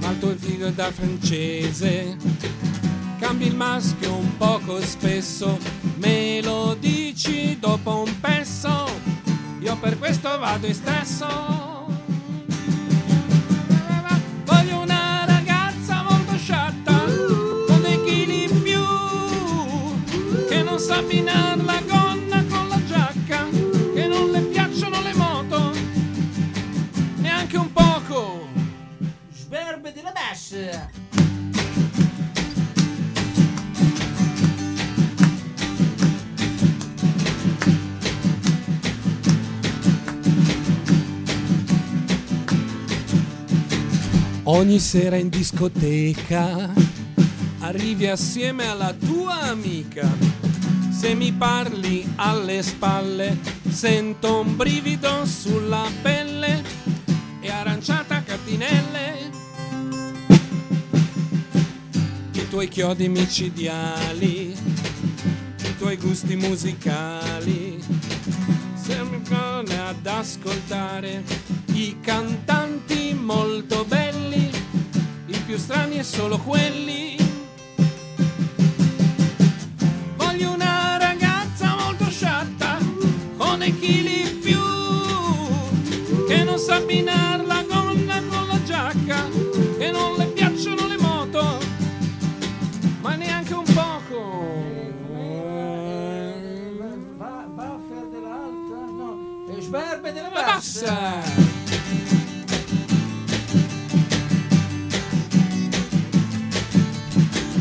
ma il tuo figlio è da francese. Cambi il maschio un poco spesso, me lo dici dopo un pesso. Io per questo vado in stesso. Non sa abbinare la gonna con la giacca, che non le piacciono le moto, neanche un poco. Sberbe della bassa. Ogni sera in discoteca arrivi assieme alla tua amica. Se mi parli alle spalle, sento un brivido sulla pelle e aranciata a catinelle. I tuoi chiodi micidiali gusti musicali. Siamo buoni ad ascoltare i cantanti molto belli, i più strani è solo quelli. Sa abbinare la gonna con la giacca, che non le piacciono le moto, ma neanche un poco. Buffer dell'alta? No. E sberbe della La bassa. bassa!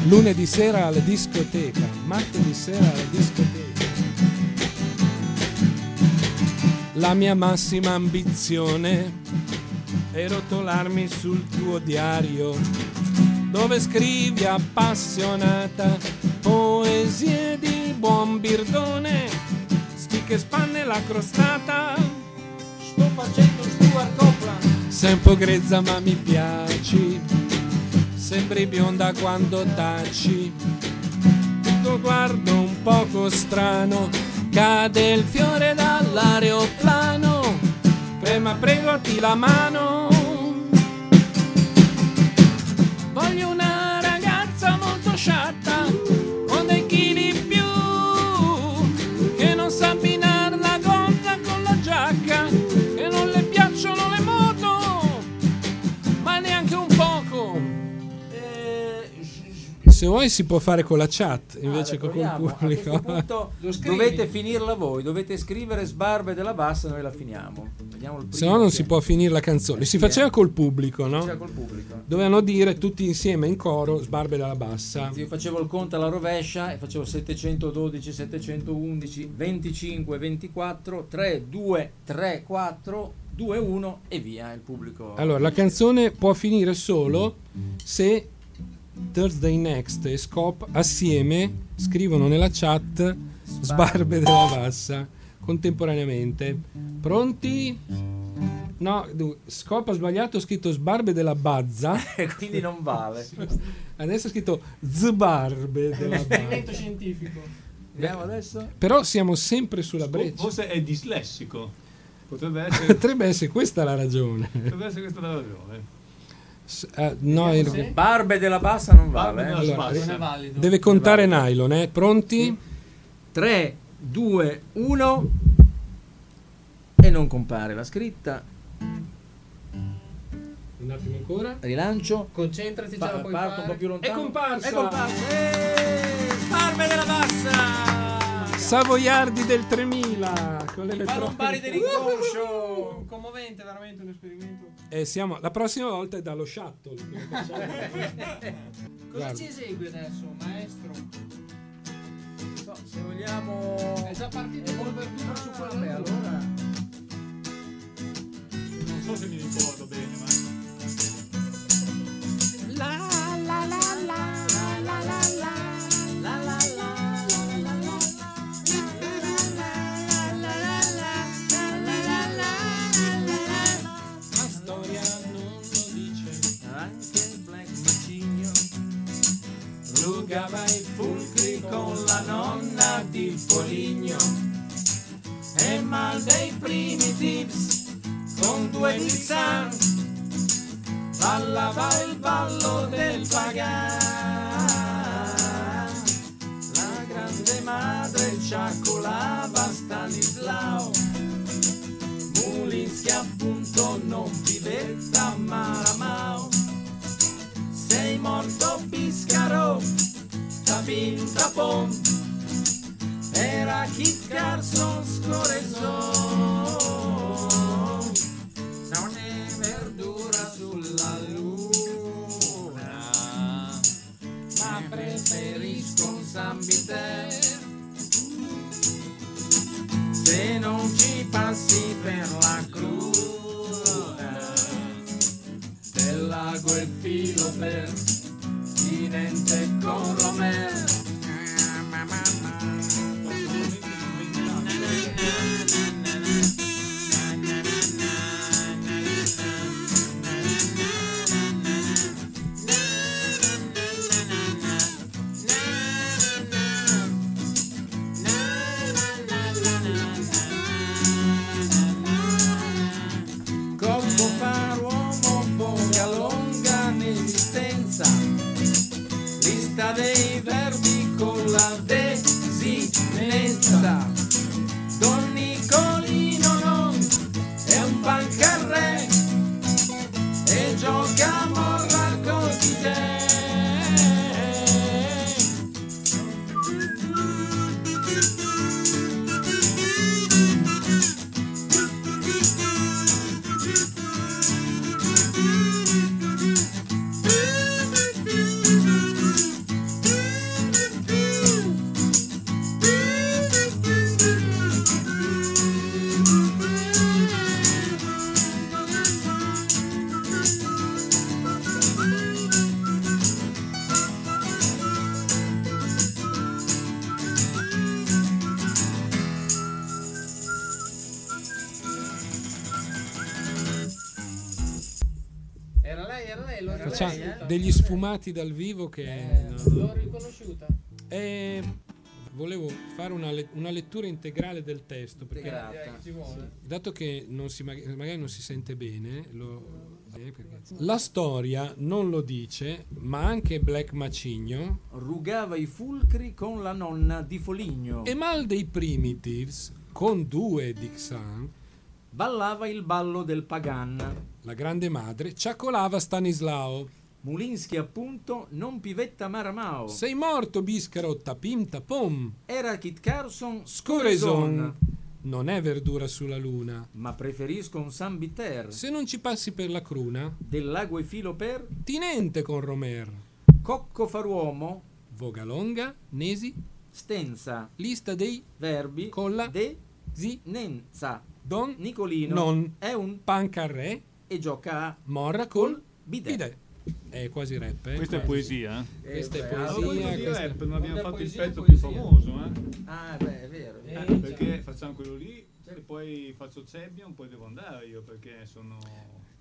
Lunedì sera alla discoteca, martedì sera alla discoteca. La mia massima ambizione è rotolarmi sul tuo diario, dove scrivi appassionata poesie di buon birdone, spicche spanne la crostata. Sto facendo Stuart Copland. Sei un po' grezza ma mi piaci, sembri bionda quando taci. Tuo guardo un poco strano, cade il fiore dall'aeroplano, prema pregoti la mano. Voglio una ragazza molto sciatta, Se vuoi si può fare con la chat invece Ah, che con il pubblico. punto dovete finirla voi, dovete scrivere sbarbe della bassa e noi la finiamo. Se no non si può finire la canzone. Si faceva col pubblico, no? Col pubblico. Dovevano dire tutti insieme in coro sbarbe dalla bassa. Io facevo il conto alla rovescia e facevo 712, 711, 25, 24, 3, 2, 3, 4, 2, 1 e via il pubblico. Allora, la canzone può finire solo se Thursday Next e Scop assieme scrivono nella chat sbarbe della bassa contemporaneamente. Pronti? No, Scop ha sbagliato, ha scritto sbarbe della bazza. E quindi non vale. Adesso ha scritto zbarbe della Esperimento bazza. scientifico. Vediamo adesso. Però siamo sempre sulla breccia. Forse è dislessico. Potrebbe essere, Potrebbe essere questa la ragione. potrebbe essere questa la ragione. Eh, no, il- Barbe della bassa non vale. Eh? Allora, bassa. Non deve contare nylon, eh? Pronti? 3, 2, 1 e non compare la scritta. Un attimo ancora. Rilancio. Concentrati già, Pa- la puoi parto un fare. po' più lontano. È comparsa! È comparsa. Eh, Barbe della bassa. Savoiardi del 3000 con le Palombari dell'inconscio. Commovente, veramente un esperimento. Eh, siamo, la prossima volta è dallo shuttle. Cosa Guarda. ci esegue adesso, maestro? No, se vogliamo. È già partito l'apertura su su quello. quella Allora. Non so se mi ricordo bene, ma. La Rugava i fulcri con la nonna di Foligno. e mal dei primitives con due Nissan ballava il ballo del pagan la grande madre ciacolava Stanislao Mulinski appunto non vivetta Tabin Tapon era Kit Carson scorezon eh? sfumati dal vivo che... no. L'ho riconosciuta. E volevo fare una, le- una lettura integrale del testo, perché Integrata. Ci vuole. dato che non si, mag- magari non si sente bene, lo- eh, la storia non lo dice, ma anche Black Macigno Rugava i fulcri con la nonna di Foligno. e Mal dei Primitives, con due Dixon, Ballava il ballo del Pagan. la grande madre, ciacolava Stanislao. Mulinski appunto non pivetta maramao. Sei morto, biscaro, tapim tapom. Era Kit Carson Scoreson. Non è verdura sulla luna. Ma preferisco un San Bitter. Se non ci passi per la cruna, Del lago e filo per tinente con Romer. Cocco faruomo. Vogalonga, Nesi, Stenza. lista dei Verbi. Colla. De. Zi, Nenza. Don, Nicolino. Non. È un. Pancarre, E gioca a. Morra col Bidet. bidet. È quasi rap, eh? Questa è poesia. eh. Questa è beh, poesia, A proposito di questa- rap, non abbiamo è fatto il poesia, pezzo poesia. più famoso, eh? Ah, beh, è vero. è Eh, vero. Eh, perché facciamo quello lì e poi faccio Cebion, poi devo andare io perché sono...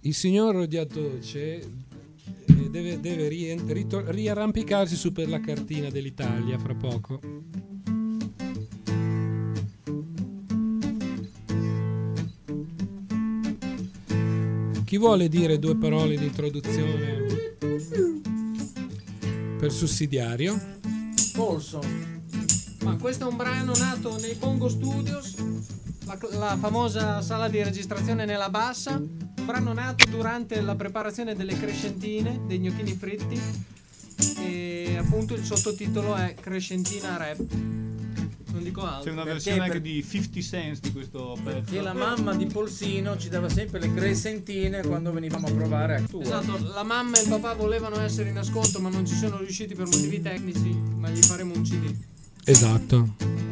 Il signor Rodiatoce eh, deve, deve riarrampicarsi su per la cartina dell'Italia fra poco. Chi vuole dire due parole di introduzione per sussidiario? Colson. Ma questo è un brano nato nei Bongo Studios, la, la famosa sala di registrazione nella bassa. Un brano nato durante la preparazione delle crescentine, dei gnocchini fritti. E appunto il sottotitolo è Crescentina Rap. Dico C'è altro. una Perché versione anche per- di 50 Cents di questo pezzo. Che la mamma di Polsino ci dava sempre le crescentine quando venivamo a provare a tua. Esatto, la mamma e il papà volevano essere in ascolto ma non ci sono riusciti per motivi tecnici, ma gli faremo un CD. Esatto.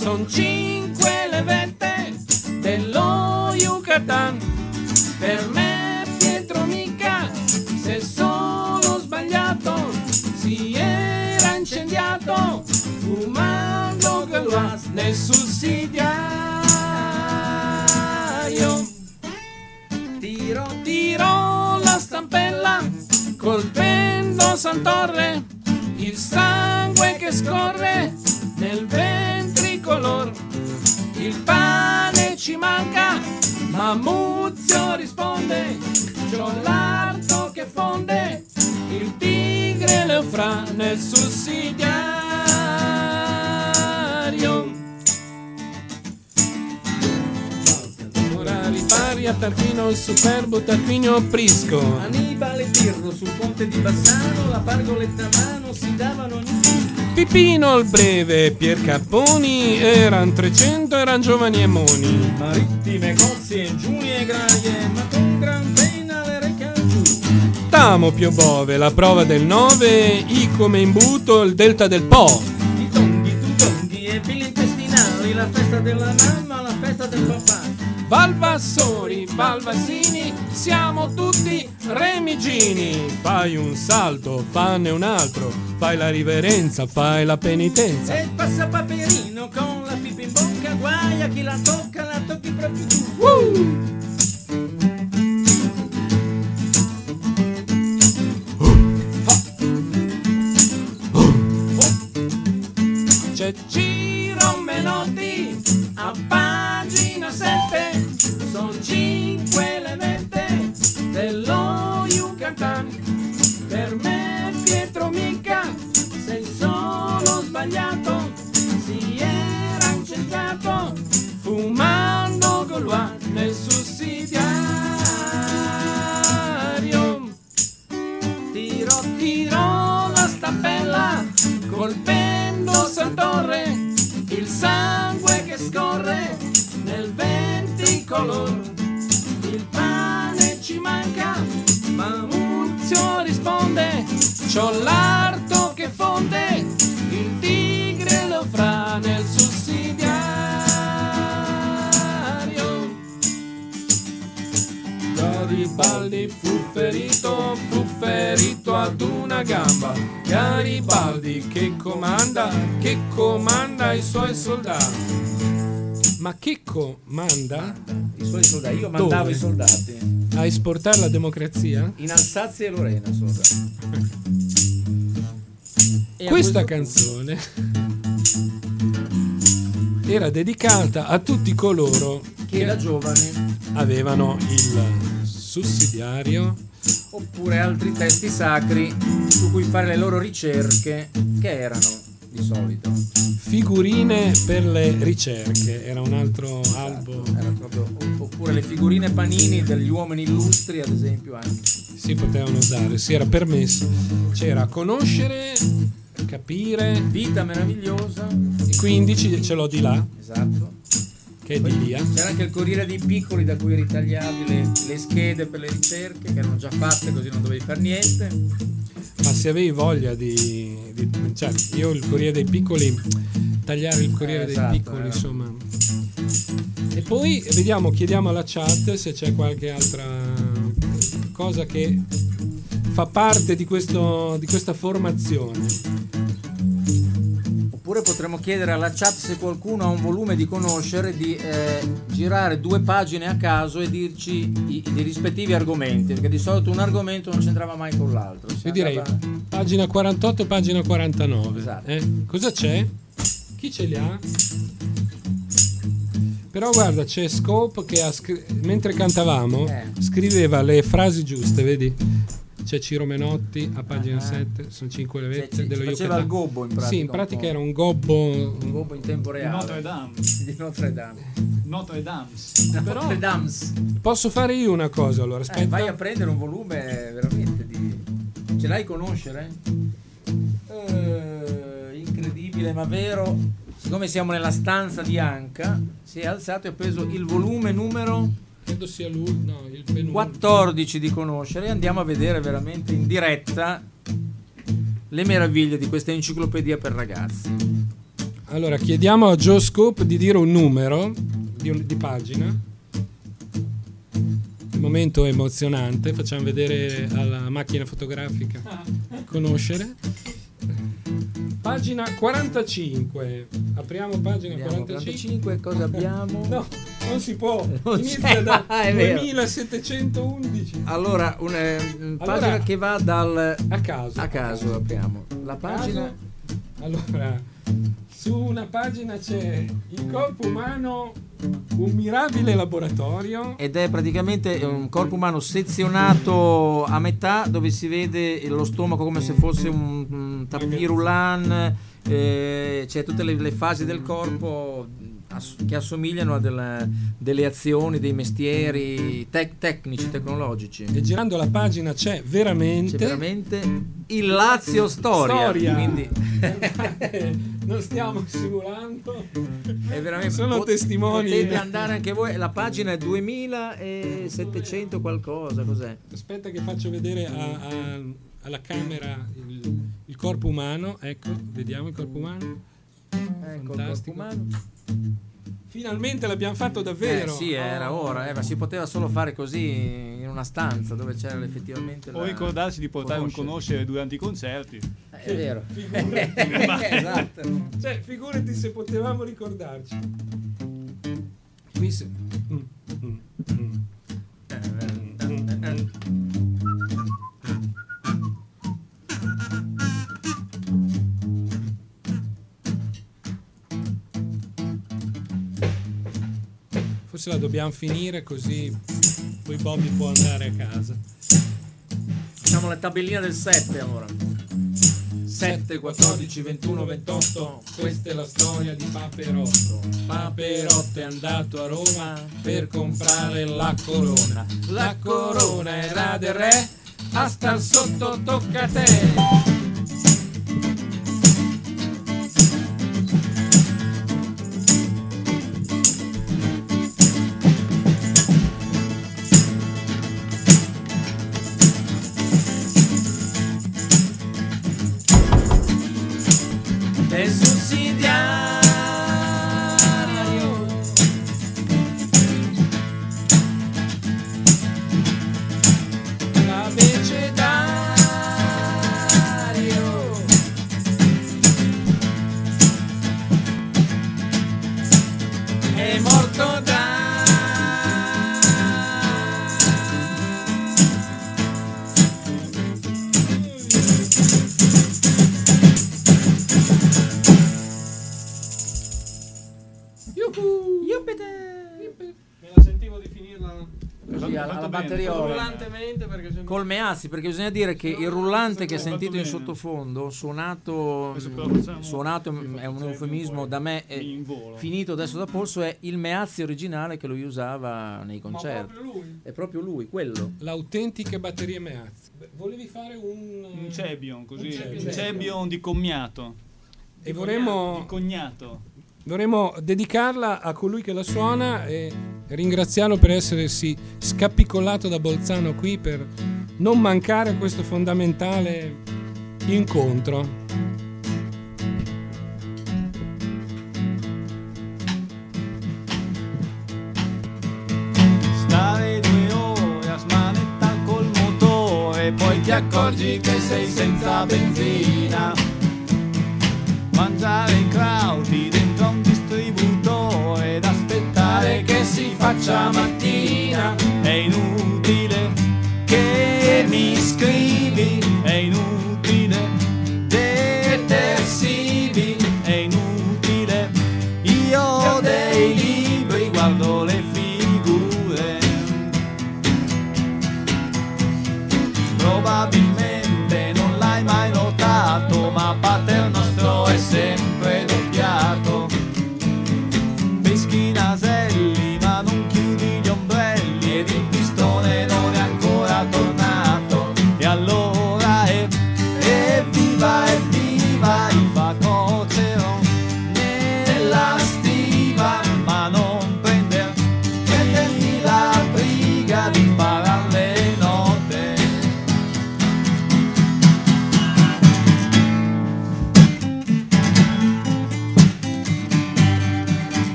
Son Tarquinio Prisco. Annibale e Pirro sul ponte di Bassano, la pargoletta a mano si davano ogni Pipino il breve, Pier Capponi, eran 300, eran giovani e moni. marittime, cozzie, giunie e graie, ma con gran pena le reca giù. Tamo Pio Bove, la prova del 9, I come imbuto, il delta del Po. I tonghi, tutonghi e pili intestinali, la festa della mamma, la festa del papà. Valvassori, Valvassini, siamo tutti remigini. Fai un salto, fanne un altro, fai la riverenza, fai la penitenza. E il passapaperino con la pipa in bocca, guai a chi la tocca, la tocchi proprio tu. C'è Ciro Menotti a pagina 7 Sono cinque le vette dello Yucatan Per me Pietro mica. Sei solo sbagliato Si era incendiato fumando Gaulois nel sussidiario Tiro, tiro la stampella, colpendo Santorre, il sangue che scorre nel ventricolor. C'ho l'arto che fonde, il tigre lo fra nel sussidiario. Garibaldi fu ferito, fu ferito ad una gamba. Garibaldi che comanda, che comanda i suoi soldati. Ma che comanda? I suoi soldati. Io mandavo i soldati. A esportare la democrazia? In Alsazia e Lorena, sono stati. Questa canzone era dedicata a tutti coloro Che da giovane avevano il sussidiario. Oppure altri testi sacri su cui fare le loro ricerche che erano di solito. Figurine per le ricerche era un altro albo. Era proprio- oppure le figurine panini degli uomini illustri ad esempio anche. Si potevano usare si era permesso. C'era conoscere capire vita meravigliosa. E quindi ci- ce l'ho di là. Esatto. Che è di lì eh. c'era anche il Corriere dei Piccoli da cui ritagliavi le, le schede per le ricerche che erano già fatte così non dovevi fare niente. Ma se avevi voglia di, di- cioè io il Corriere dei Piccoli tagliare il Corriere Eh, dei esatto, Piccoli eh. insomma. E poi vediamo chiediamo alla chat se c'è qualche altra cosa che fa parte di, questo, di questa formazione Oppure potremmo chiedere alla chat se qualcuno ha un volume di conoscere di eh, girare due pagine a caso e dirci i, i rispettivi argomenti, perché di solito un argomento non c'entrava mai con l'altro. Si io direi andava- pagina 48 pagina 49 Esatto. eh? cosa c'è? chi ce li ha? però guarda c'è Scope che ha scri- mentre cantavamo Eh. scriveva le frasi giuste vedi? C'è Ciro Menotti a pagina Ah. 7 sono 5 le Cioè, dello ci faceva Yucatan. il gobbo in pratica. sì in pratica era un gobbo un gobbo in tempo reale. Notre Dame. Di Notre Dame. Notre Dame. Però- Notre Dame. posso fare io una cosa allora Eh, aspetta vai a prendere un volume veramente di... Ce l'hai conoscere? Eh, incredibile ma vero. Siccome siamo nella stanza di Anca, si è alzato e ha preso il volume numero credo sia lui no il penultimo 14 di conoscere e andiamo a vedere veramente in diretta le meraviglie di questa enciclopedia per ragazzi. Allora, chiediamo a Joe Scope di dire un numero di, di pagina. Il momento emozionante, facciamo vedere alla macchina fotografica conoscere. Pagina 45. Apriamo pagina Vediamo 45. 45 cosa abbiamo? No, non si può. Non Inizia da è vero. 2711. Allora, una Allora- pagina che va dal A caso. a caso apriamo. La pagina Caso. Allora, su una pagina c'è il corpo umano, un mirabile laboratorio. ed è praticamente un corpo umano sezionato a metà dove si vede lo stomaco come se fosse un, roulant, eh, c'è tutte le, le fasi del corpo che assomigliano a delle, delle azioni, dei mestieri tec- tecnici, tecnologici. E girando la pagina c'è veramente. C'è veramente il Lazio Storia, Storia. quindi non stiamo simulando. è veramente Sono pot- testimoni. Potete andare anche voi, la pagina è 2700 qualcosa, cos'è? Aspetta che faccio vedere a- a- alla camera il, il corpo umano. Ecco, vediamo il corpo umano. Ecco il Fantastico. corpo umano. Finalmente l'abbiamo fatto davvero. Eh, sì, era ora, eh, ma si poteva solo fare così in una stanza dove c'era effettivamente O la... ricordarsi di portare un conoscere. conoscere durante i concerti. Eh, È vero. Figurati. esatto. Cioè, figurati se potevamo ricordarci. Qui se... Mm, mm, mm. Forse la dobbiamo finire così poi Bobby può andare a casa. Facciamo la tabellina del 7 ora. 7, 14, 21, 28. Questa è la storia di Paperotto. Paperotto è andato a Roma per comprare la corona. La corona era del re, a star sotto tocca a te. Col Meazzi, perché bisogna dire che il rullante che sentite in sottofondo, suonato, suonato è un eufemismo da me, finito adesso da polso, è il Meazzi originale che lui usava nei concerti. È proprio lui, quello. L'autentica batteria Meazzi. Volevi fare un... Un Cebion, così. Un Cebion. Un Cebion di commiato. E vorremmo... Di cognato. Dovremmo dedicarla a colui che la suona e ringraziarlo per essersi scappicolato da Bolzano qui per non mancare questo fondamentale incontro. Stare due ore a smanettar col motore, poi ti accorgi che sei senza benzina. Mangiare i crauti dentro un distributore ed aspettare che si faccia mattina. È inutile che mi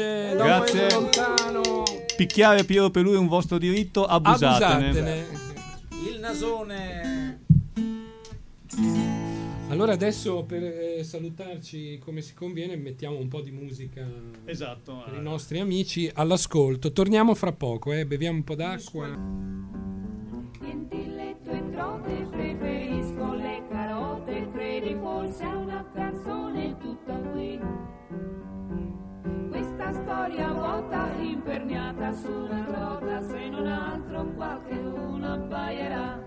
Da un Grazie. Picchiare Piero per lui è un vostro diritto, abusatene. Abusatene. Il nasone. Allora adesso per eh, salutarci come si conviene mettiamo un po' di musica Esatto. per i nostri amici all'ascolto. Torniamo fra poco, eh, beviamo un po' d'acqua. E trote, storia vuota, imperniata su una trota, se non altro qualcuno abbaierà.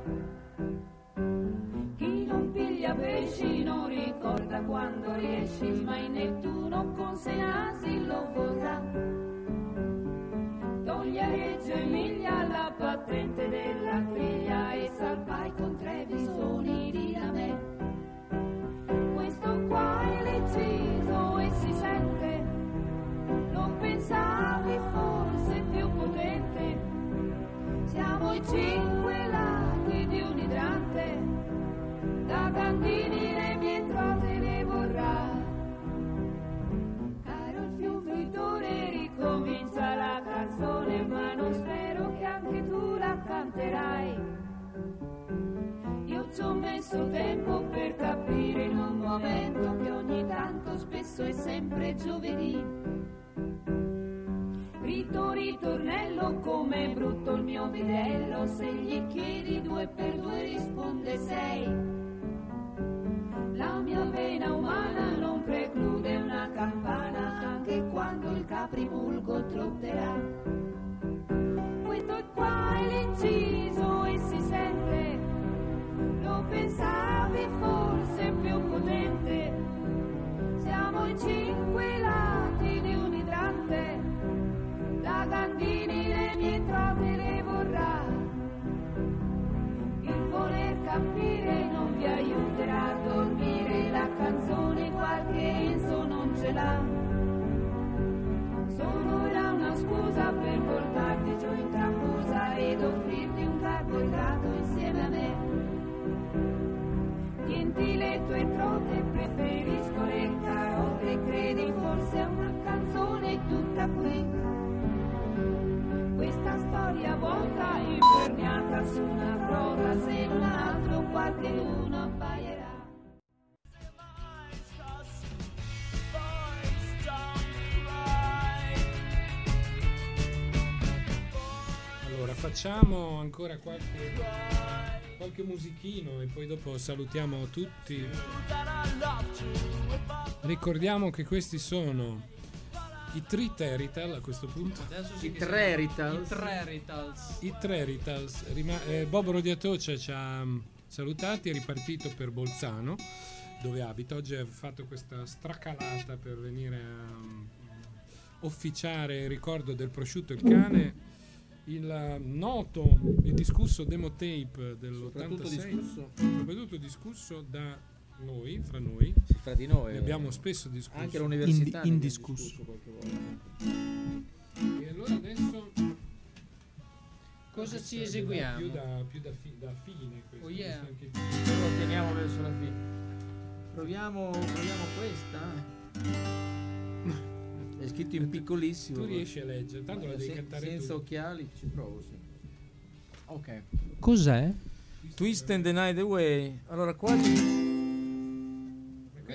Chi non piglia pesci non ricorda quando riesci, ma in Nettuno con sei nasi lo vota. Toglie a Reggio Emilia la patente della griglia e salpai con tre visoni di rame. Questo qua è Cinque lati di un idrante, da Gandini le mie trote ne vorrà. Caro il fiumitore ricomincia la canzone ma non spero che anche tu la canterai. Io ci ho messo tempo per capire in un momento che ogni tanto spesso è sempre giovedì Rito ritornello come brutto il mio bidello Se gli chiedi due per due risponde sei la mia vena umana non preclude una campana anche quando il caprimulgo trotterà. Questo è qua è l'inciso e si sente, lo pensavi forse più potente. Siamo i cinque capire non vi aiuterà a dormire, la canzone qualche là. Sono ora una scusa per portarti giù in cambusa ed offrirti un carboidrato insieme a me. Tienti le tue trote, preferisco le carote, credi forse a una canzone tutta qui. Questa storia vuota, imperniata su una ruota, se non altro qualche uno appaierà. Allora, facciamo ancora qualche, qualche musichino e poi dopo salutiamo tutti. Ricordiamo che questi sono i Tri Territal a questo punto. Adesso I sì che tre siamo- Ritals. I tre Ritals. I tre Ritals. Rima- eh, Bob Rodiatoce ci ha salutati, è ripartito per Bolzano, dove abita. Oggi ha fatto questa stracalata per venire a mm, officiare il ricordo del prosciutto e il cane. Il eh, noto e discusso demo tape Soprattutto dell'86 discusso. soprattutto discusso da noi, fra noi. Sì, fra di noi. Ne eh. abbiamo spesso discusso. Anche all'università. Ne abbiamo indiscusso. discusso qualche volta. E allora adesso Cosa ci eseguiamo? Più da, più da, fi- da fine questo. Oh, yeah. questo Lo teniamo verso la fine. Proviamo, proviamo questa. È scritto in piccolissimo. Tu riesci a leggere, tanto la devi Se- cantare senza tu. occhiali ci provo, sì. Ok. Cos'è? Twist and the Night Away. Allora quasi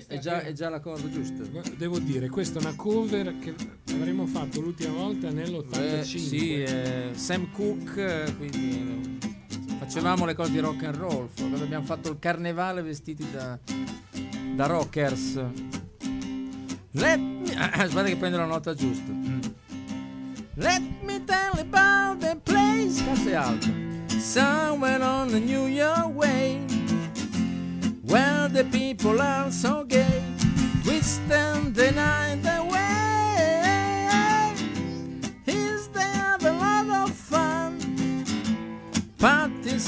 è già, è già la cosa giusta. Devo dire, questa è una cover che avremmo fatto l'ultima volta nell'85. Eh, sì, eh, Sam Cooke, eh, quindi eh, facevamo le cose di rock and roll. Quando abbiamo fatto il carnevale vestiti da, da rockers. Let me, aspetta che prendo la nota giusta. Let me tell you about the place. Cazzo è alto. Somewhere on the New York way. Where the people are so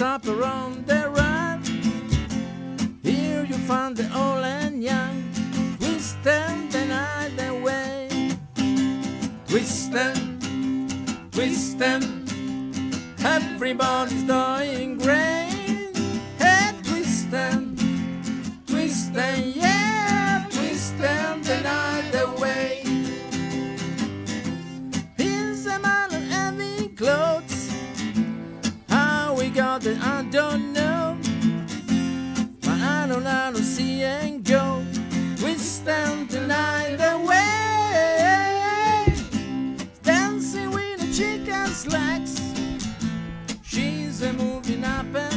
Up around the run. Here you find the old and young. We stand the night away. Twisten, twisten. Everybody's doing great. Stand the night away. Dancing with the chicken's legs. She's a moving up and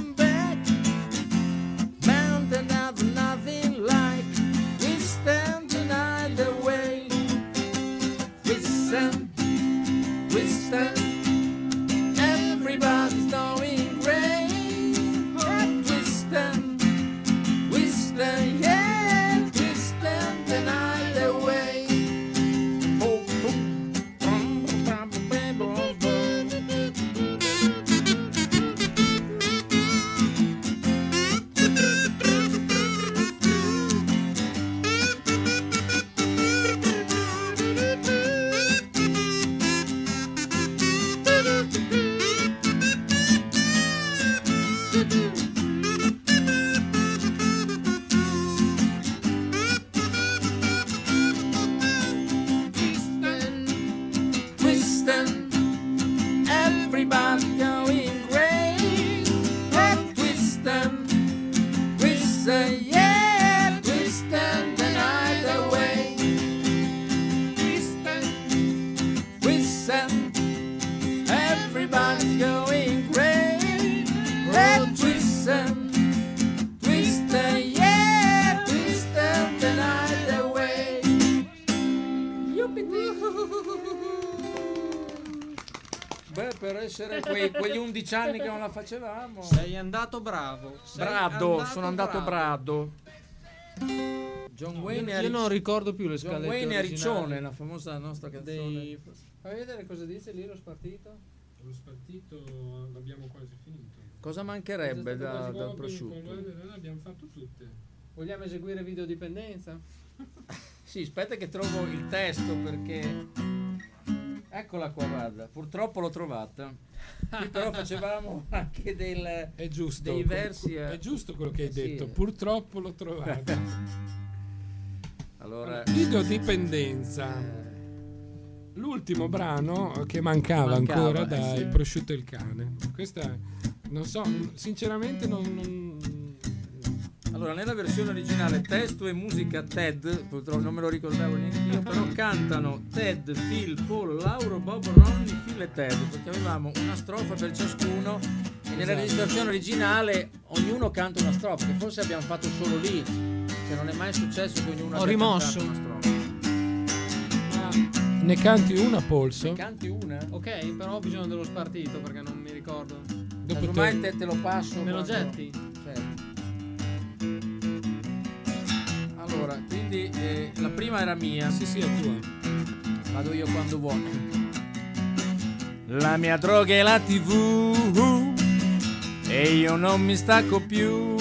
15 anni che non la facevamo. Sei andato bravo. Sei brado, andato sono andato bravo. brado. John Wayne io, io non ricordo più le scalette John Wayne Riccione, la famosa nostra canzone. Dei... Fai vedere cosa dice lì lo spartito? Lo spartito l'abbiamo quasi finito. Cosa mancherebbe da, dal prosciutto? Noi abbiamo fatto tutte. Vogliamo eseguire videodipendenza? sì, aspetta che trovo il testo perché... Eccola qua, guarda. Purtroppo l'ho trovata. Qui però facevamo anche del... È giusto. Dei versi... eh. È giusto quello che hai Sì. detto. Purtroppo l'ho trovato. Allora... Videodipendenza. L'ultimo brano che mancava, Mancava, ancora eh, da sì. Prosciutto e il cane. Questa, non so, sinceramente non... non- Allora, nella versione originale testo e musica Ted, purtroppo non me lo ricordavo neanche io, però cantano Ted, Phil, Paul, Lauro, Bob, Ronnie, Phil e Ted, perché avevamo una strofa per ciascuno e nella Esatto. registrazione originale ognuno canta una strofa, che forse abbiamo fatto solo lì, cioè non è mai successo che ognuno Ho abbia rimosso. cantato una strofa. Ne canti una, Polso? Canti una? Ok, però ho bisogno dello spartito perché non mi ricordo. Dopo te- te, te lo passo. Me lo quando- getti? Allora, quindi eh, la prima era mia. Sì, sì, è tua. Vado io quando vuoi. La mia droga è la tv e io non mi stacco più.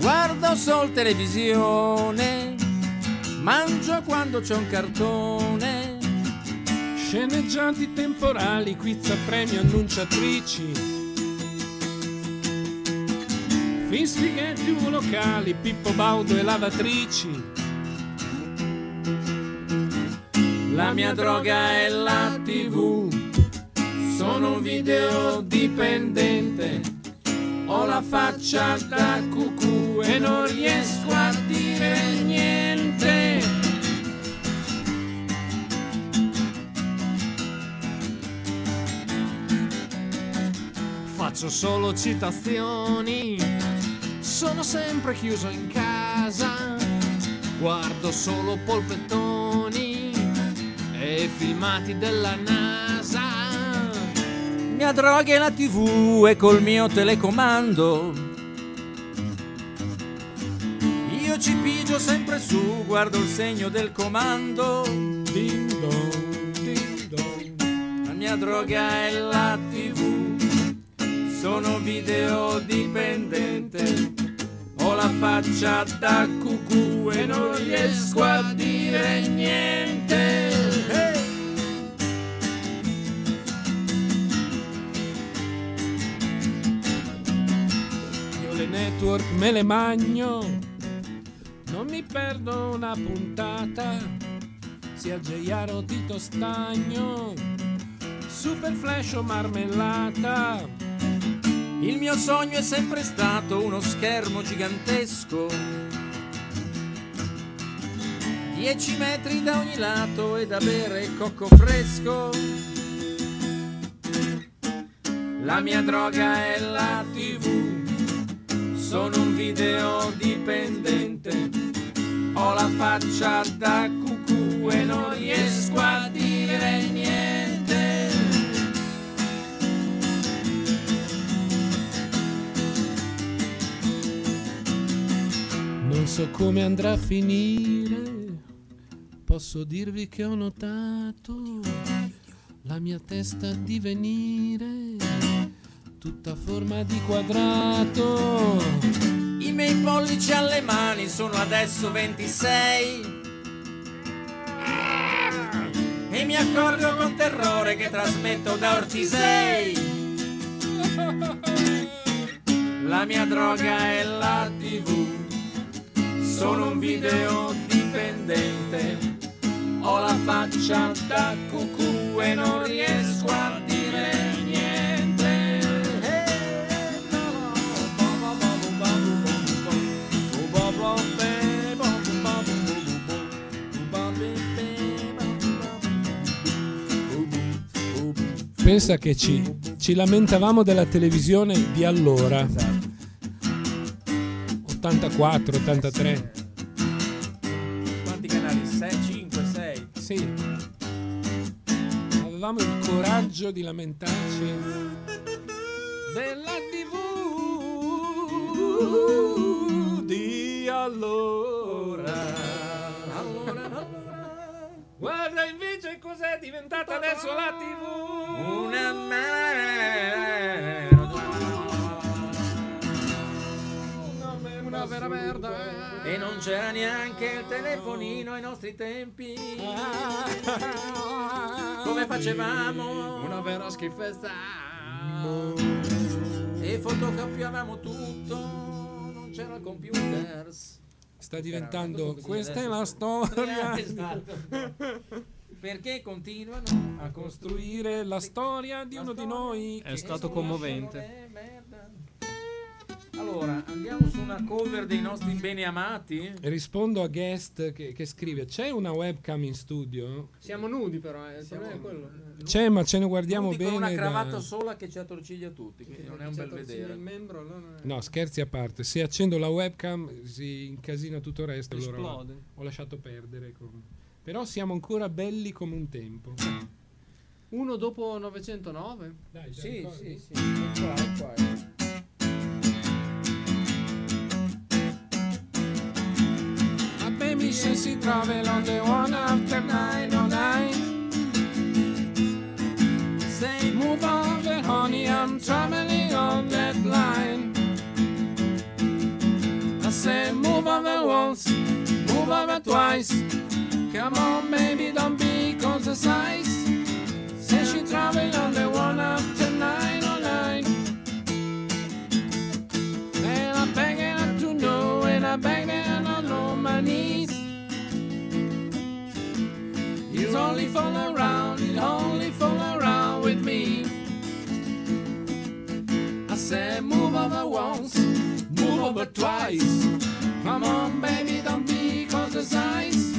Guardo solo televisione, mangio quando c'è un cartone. Sceneggianti temporali, quiz a premio, annunciatrici. Fin spaghetti locali, Pippo Baudo e lavatrici. La mia droga è la tv, sono un video dipendente. Ho la faccia da cucù e non riesco a dire niente. Faccio solo citazioni, sono sempre chiuso in casa, guardo solo polpettoni e filmati della NASA. Mia droga è la tv e col mio telecomando. Io ci pigio sempre su, guardo il segno del comando. Ding dong, ding dong. La mia droga è la tv, sono video dipendente. Ho la faccia da cucù e non riesco a dire niente. Hey! Io le network me le magno, non mi perdo una puntata, sia JR o Tito Stagno, Super Flash o Marmellata. Il mio sogno è sempre stato uno schermo gigantesco. Dieci metri da ogni lato e da bere cocco fresco. La mia droga è la tv, sono un video dipendente. Ho la faccia da cucù e non riesco a dire niente. So come andrà a finire, posso dirvi che ho notato la mia testa divenire tutta forma di quadrato. I miei pollici alle mani sono adesso 26. E mi accorgo con terrore che trasmetto da Ortisei. La mia droga è la tv. Sono un video dipendente. Ho la faccia da cucù e non riesco a dire niente. Pensa che ci, ci lamentavamo della televisione di allora. 84, 83. Quanti canali? 6, 5, 6. Sì. Avevamo il coraggio di lamentarci della TV di allora. Guarda invece cos'è diventata adesso la TV. Una Vera merda. E non c'era neanche il telefonino ai nostri tempi. Come facevamo? Una vera schifezza. E fotocopiavamo tutto. Non c'era computers. Sta diventando. Questa è la storia. Esatto. Perché continuano A costruire la storia di uno di noi. È stato commovente. Allora, andiamo su una cover dei nostri bene amati. Rispondo a guest che, che scrive: C'è una webcam in studio? Siamo nudi però, eh, problema è quello. C'è, ma ce ne guardiamo con bene. una da- cravatta sola che ci attorciglia tutti, quindi non è un bel vedere. il membro, allora No, scherzi a parte. Se accendo la webcam si incasina tutto il resto. Allora esplode. ho lasciato perdere. con- Però siamo ancora belli come un tempo. Uno dopo 909? Dai, Sì, sì, sì. È qua, è qua, qua. She travel on the one after nine oh nine. Say move over, honey, I'm traveling on that line. I say move over once, move over twice. Come on, baby, don't be size. Say she travel on the one after nine oh nine. And I'm begging her to know, and I'm begging her on my knees. He's only fall around, he's only fall around with me. I said, move over once, move over twice. Come on, baby, don't be cause the size.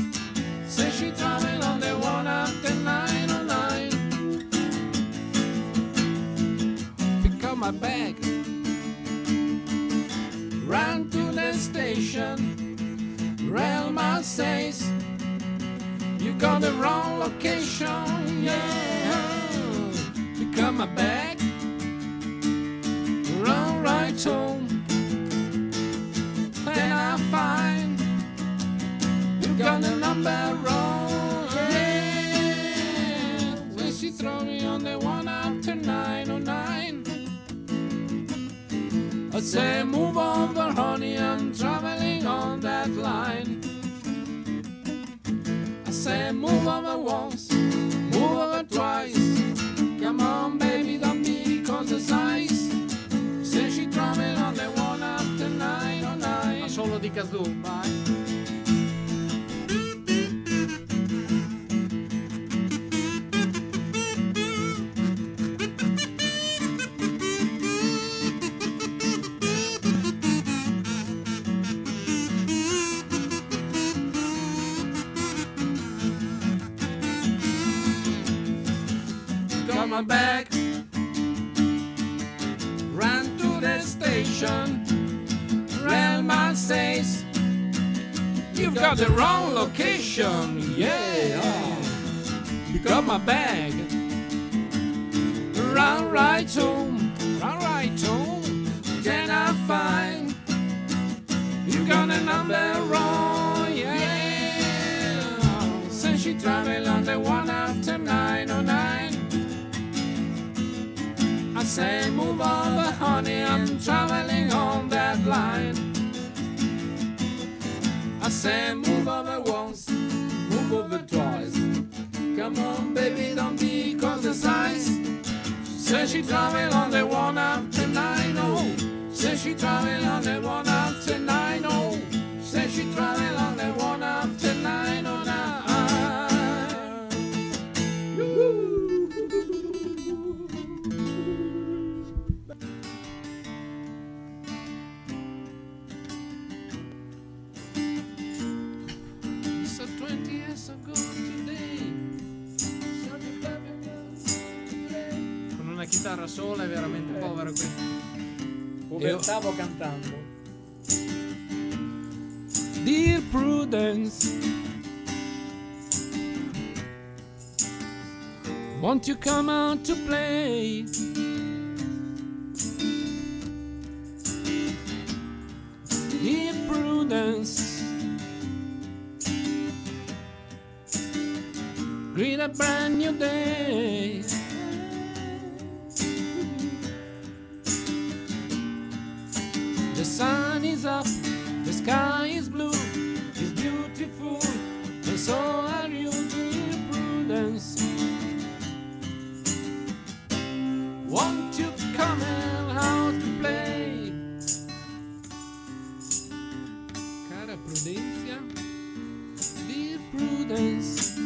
Say she travel on the one after nine oh nine. Pick up my bag, ran to the station. Relma says, You got the wrong location, yeah. Pick up my back. run right home. Then I find you got the number wrong, yeah. When she throw me on the one after nine oh nine. I say, move over, honey, I'm traveling on that line. Say, move over once, move over twice. Come on, baby, don't be cause the size. Say she traveling on the one after nine oh nine. Ma solo di kazoo. My bag, ran to the station. Railman says, You've got the wrong location, yeah. Ah. Pick up my bag, run right home, run right home. Then I find you got the number wrong, yeah. Since she travel on the one after nine oh nine. I say, move over, honey, I'm traveling on that line. I say, move over once, move over twice. Come on, baby, don't be cause the size. Say she travel on the one after nine, oh. Say she travel on the one after nine, oh. Say she travel chitarra sola è veramente povero qui. Povertavo cantando. Dear Prudence, won't you come out to play? Dear Prudence, greet a brand new day. sun is up, the sky is blue, it's beautiful, and so are you, dear prudence. Won't you come and out to play? Cara Prudência, dear prudence.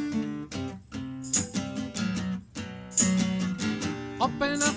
Open up.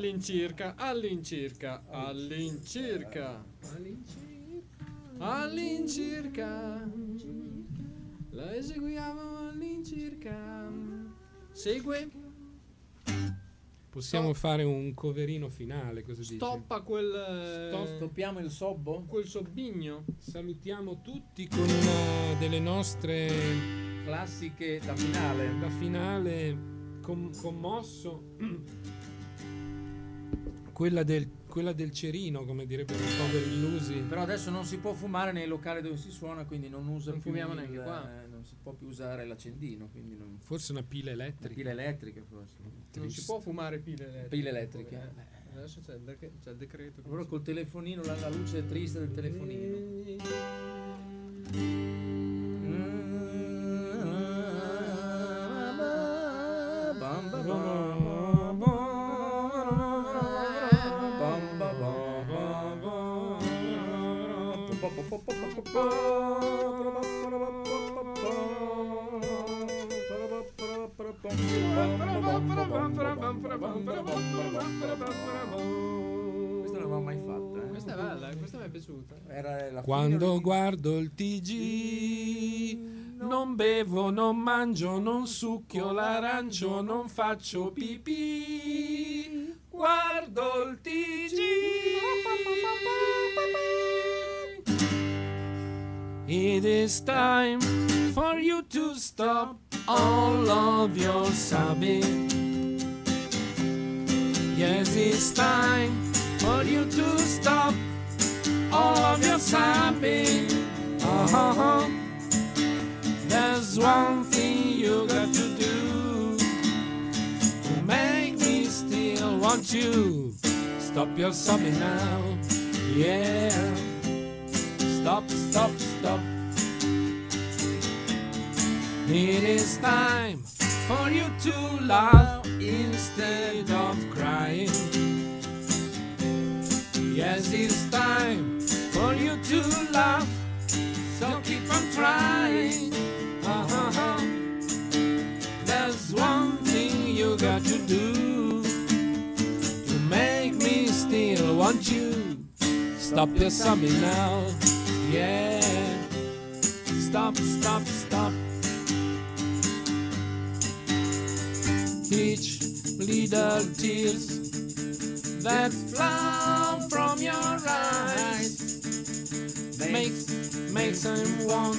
All'incirca, all'incirca, all'incirca. All'incirca. La eseguiamo all'incirca. Segue. Possiamo fare un coverino finale, cosa dici? Stoppa quel. Stop- Stoppiamo il sobbo? Quel sobbigno. Salutiamo tutti con una delle nostre Classiche da finale. da finale com- commosso. quella, del, quella del cerino, come direbbero i poveri illusi. Però adesso non si può fumare nei locali dove si suona, quindi non usa Non più fumiamo il- neanche qua. eh, non si può più usare l'accendino, quindi non... Forse una pila Le elettrica. pile elettriche forse. Non si può fumare pile elettriche. Pile elettriche, Eh, Adesso c'è il, dec- c'è il decreto. Allora col telefonino, la, la luce triste del telefonino. Questa non l'avevamo mai fatta. eh. Questa è bella, questa mi è piaciuta. Era la Quando guardo il TG non bevo, non mangio, non succhio l'arancio, non faccio pipì. Guardo il TG. It is time for you to stop all of your sobbing. Yes, it's time for you to stop all of your sobbing. Uh-huh. There's one thing you got to do to make me still want you. Stop your sobbing now, yeah. Stop, stop, stop. It is time for you to laugh instead of crying. Yes, it's time for you to laugh. So keep on trying. Uh-huh. There's one thing you got to do to make me still want you. Stop your sobbing now. Yeah. Stop, stop, stop. Each little tears that flow from your eyes makes makes him want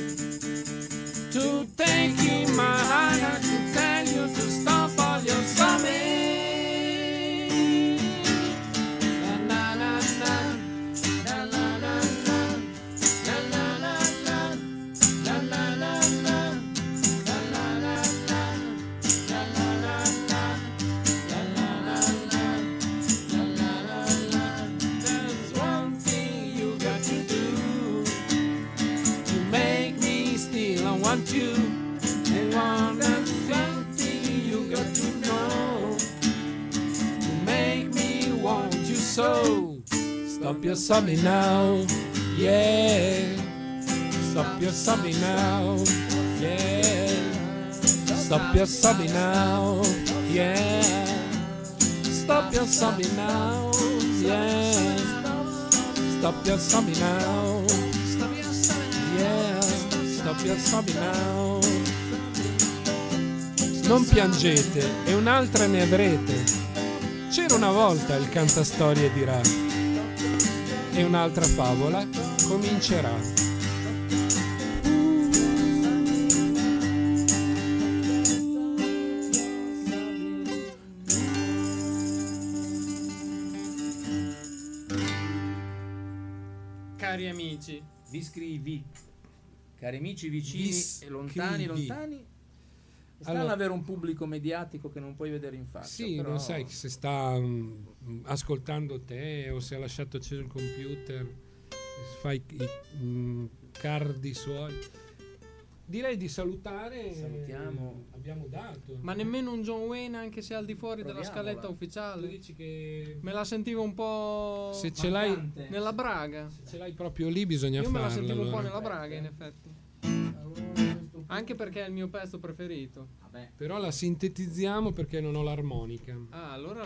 to take in my hand and to tell you to stop all your sobbing. Stop your sobbing now, yeah. Stop your sobbing now, yeah. Stop your sobbing now, yeah. Stop your sobbing now, yeah. Stop your sobbing now, yeah. Stop your sobbing now. Non piangete e un'altra ne avrete. C'era una volta il cantastorie dirà. E un'altra favola comincerà. Cari amici, Vi scrivi, cari amici vicini Vi e lontani, lontani. Strano Allora- avere un pubblico mediatico che non puoi vedere in faccia. Sì, però- non sai se sta mm, ascoltando te o se ha lasciato acceso il computer, se fai i mm, cardi suoi. Direi di salutare. Salutiamo. Abbiamo dato. ma nemmeno un John Wayne anche se al di fuori della Proviamola. scaletta Tu ufficiale. dici che Me la sentivo un po' se ce l'hai, nella braga. se ce l'hai proprio lì bisogna Io me la farlo. sentivo un po' allora. nella braga in effetti. Anche perché è il mio pezzo preferito. Vabbè. Però la sintetizziamo perché non ho l'armonica. Ah, allora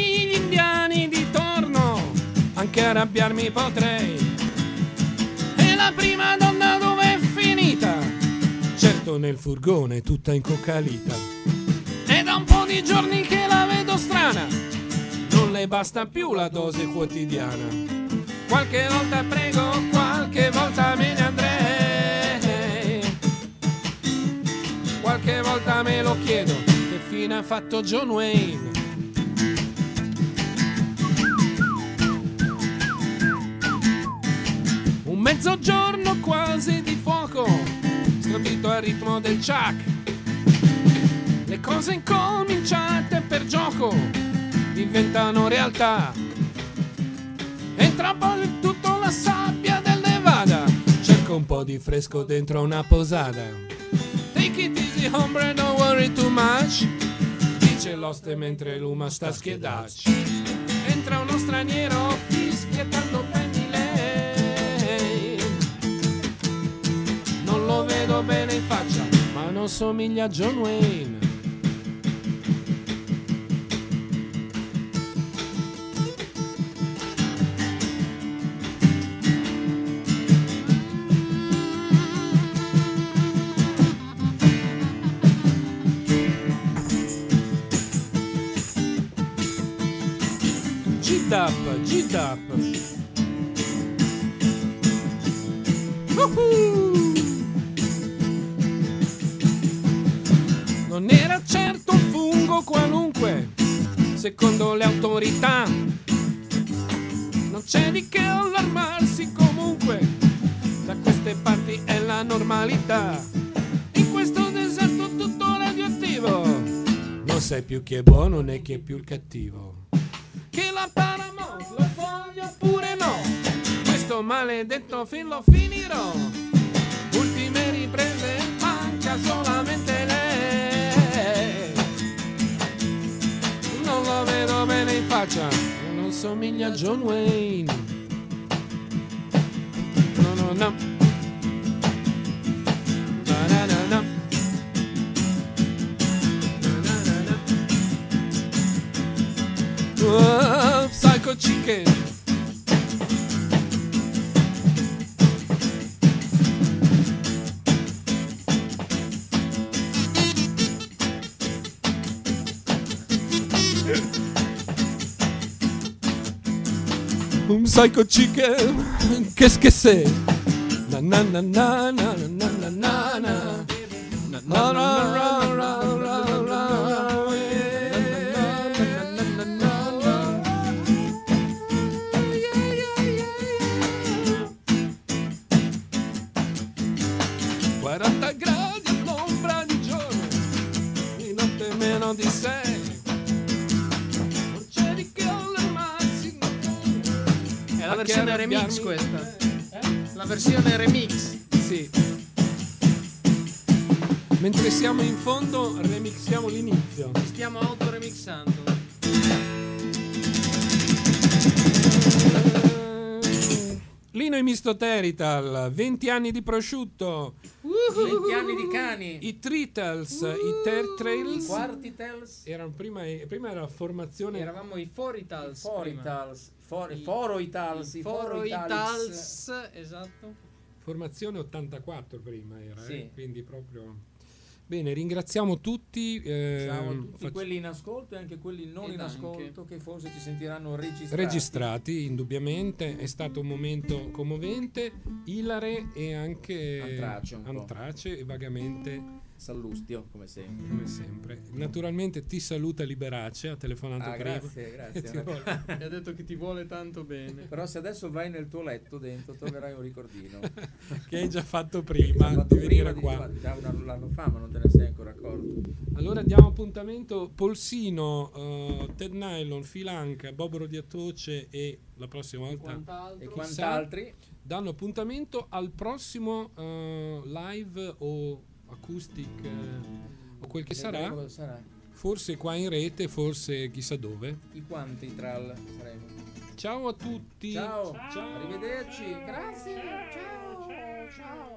arrabbiarmi potrei. E la prima donna dove è finita? Certo nel furgone tutta incoccalita. È da un po' di giorni che la vedo strana, non le basta più la dose quotidiana. Qualche volta prego, qualche volta me ne andrei. Qualche volta me lo chiedo, che fine ha fatto John Wayne? Mezzogiorno quasi di fuoco, stropito al ritmo del Chuck. Le cose incominciate per gioco diventano realtà. Entra poi tutto la sabbia del Nevada. Cerco un po' di fresco dentro una posata. Take it easy, hombre, don't worry too much. Dice l'oste mentre l'uma sta schiedaci. Entra uno straniero, fischiettando prendi bene in faccia, ma non somiglia a John Wayne. G-Dap, G-Dap. Non secondo le autorità. Non c'è di che allarmarsi comunque, da queste parti è la normalità. In questo deserto tutto radioattivo, non sai più chi è buono né chi è più il cattivo. Che la Paramount lo voglia oppure no, questo maledetto film lo finirò. Ultime riprese, manca solamente lei. Lo vedo bene in faccia, non somiglia a John Wayne. No, no, no. Na, na, na, na. Na, na, na. Oh, Psycho Chicken. Psycho chicken, que c'est Na na na na na na na na na na na na na na versione remix questa. La versione remix. Sì. Mentre siamo in fondo, remixiamo l'inizio. Stiamo autoremixando. Lino e Misto Terital, 20 anni di prosciutto. 20 anni di cani. I Tritals, i Tertrails. I Quartitals. Erano prima, prima era formazione. Eravamo i Foritals. prima. Foritals. For, I- Foroitals. i i Foroitals. Esatto. Formazione 84 prima era, Sì. eh, quindi proprio... Bene, ringraziamo tutti. eh, Ciao a tutti fac- quelli in ascolto e anche quelli non Ed in anche. ascolto che forse ci sentiranno registrati. registrati, indubbiamente. È stato un momento commovente, ilare e anche Antrace un po'. antrace e vagamente Sallustio, come sempre. come sempre. Naturalmente ti saluta Liberace, ha telefonato Ah, prima. grazie, E grazie. vuole- Mi ha detto che ti vuole tanto bene. Però se adesso vai nel tuo letto dentro troverai un ricordino. che hai già fatto prima L'ho fatto di venire prima qua. di- già un anno- l'anno fa, ma non te ne sei ancora accorto. Allora diamo appuntamento Polsino, eh, Ted Nylon, Filanca, Bob Rodiatoce e la prossima volta Quant'altro? E quant'altri? danno appuntamento al prossimo eh, live o acoustic eh, o quel che Vedremo sarà, sarà. forse qua in rete, forse chissà dove. I quanti trall saremo. Ciao a tutti. Ciao, arrivederci. Grazie. Ciao, ciao.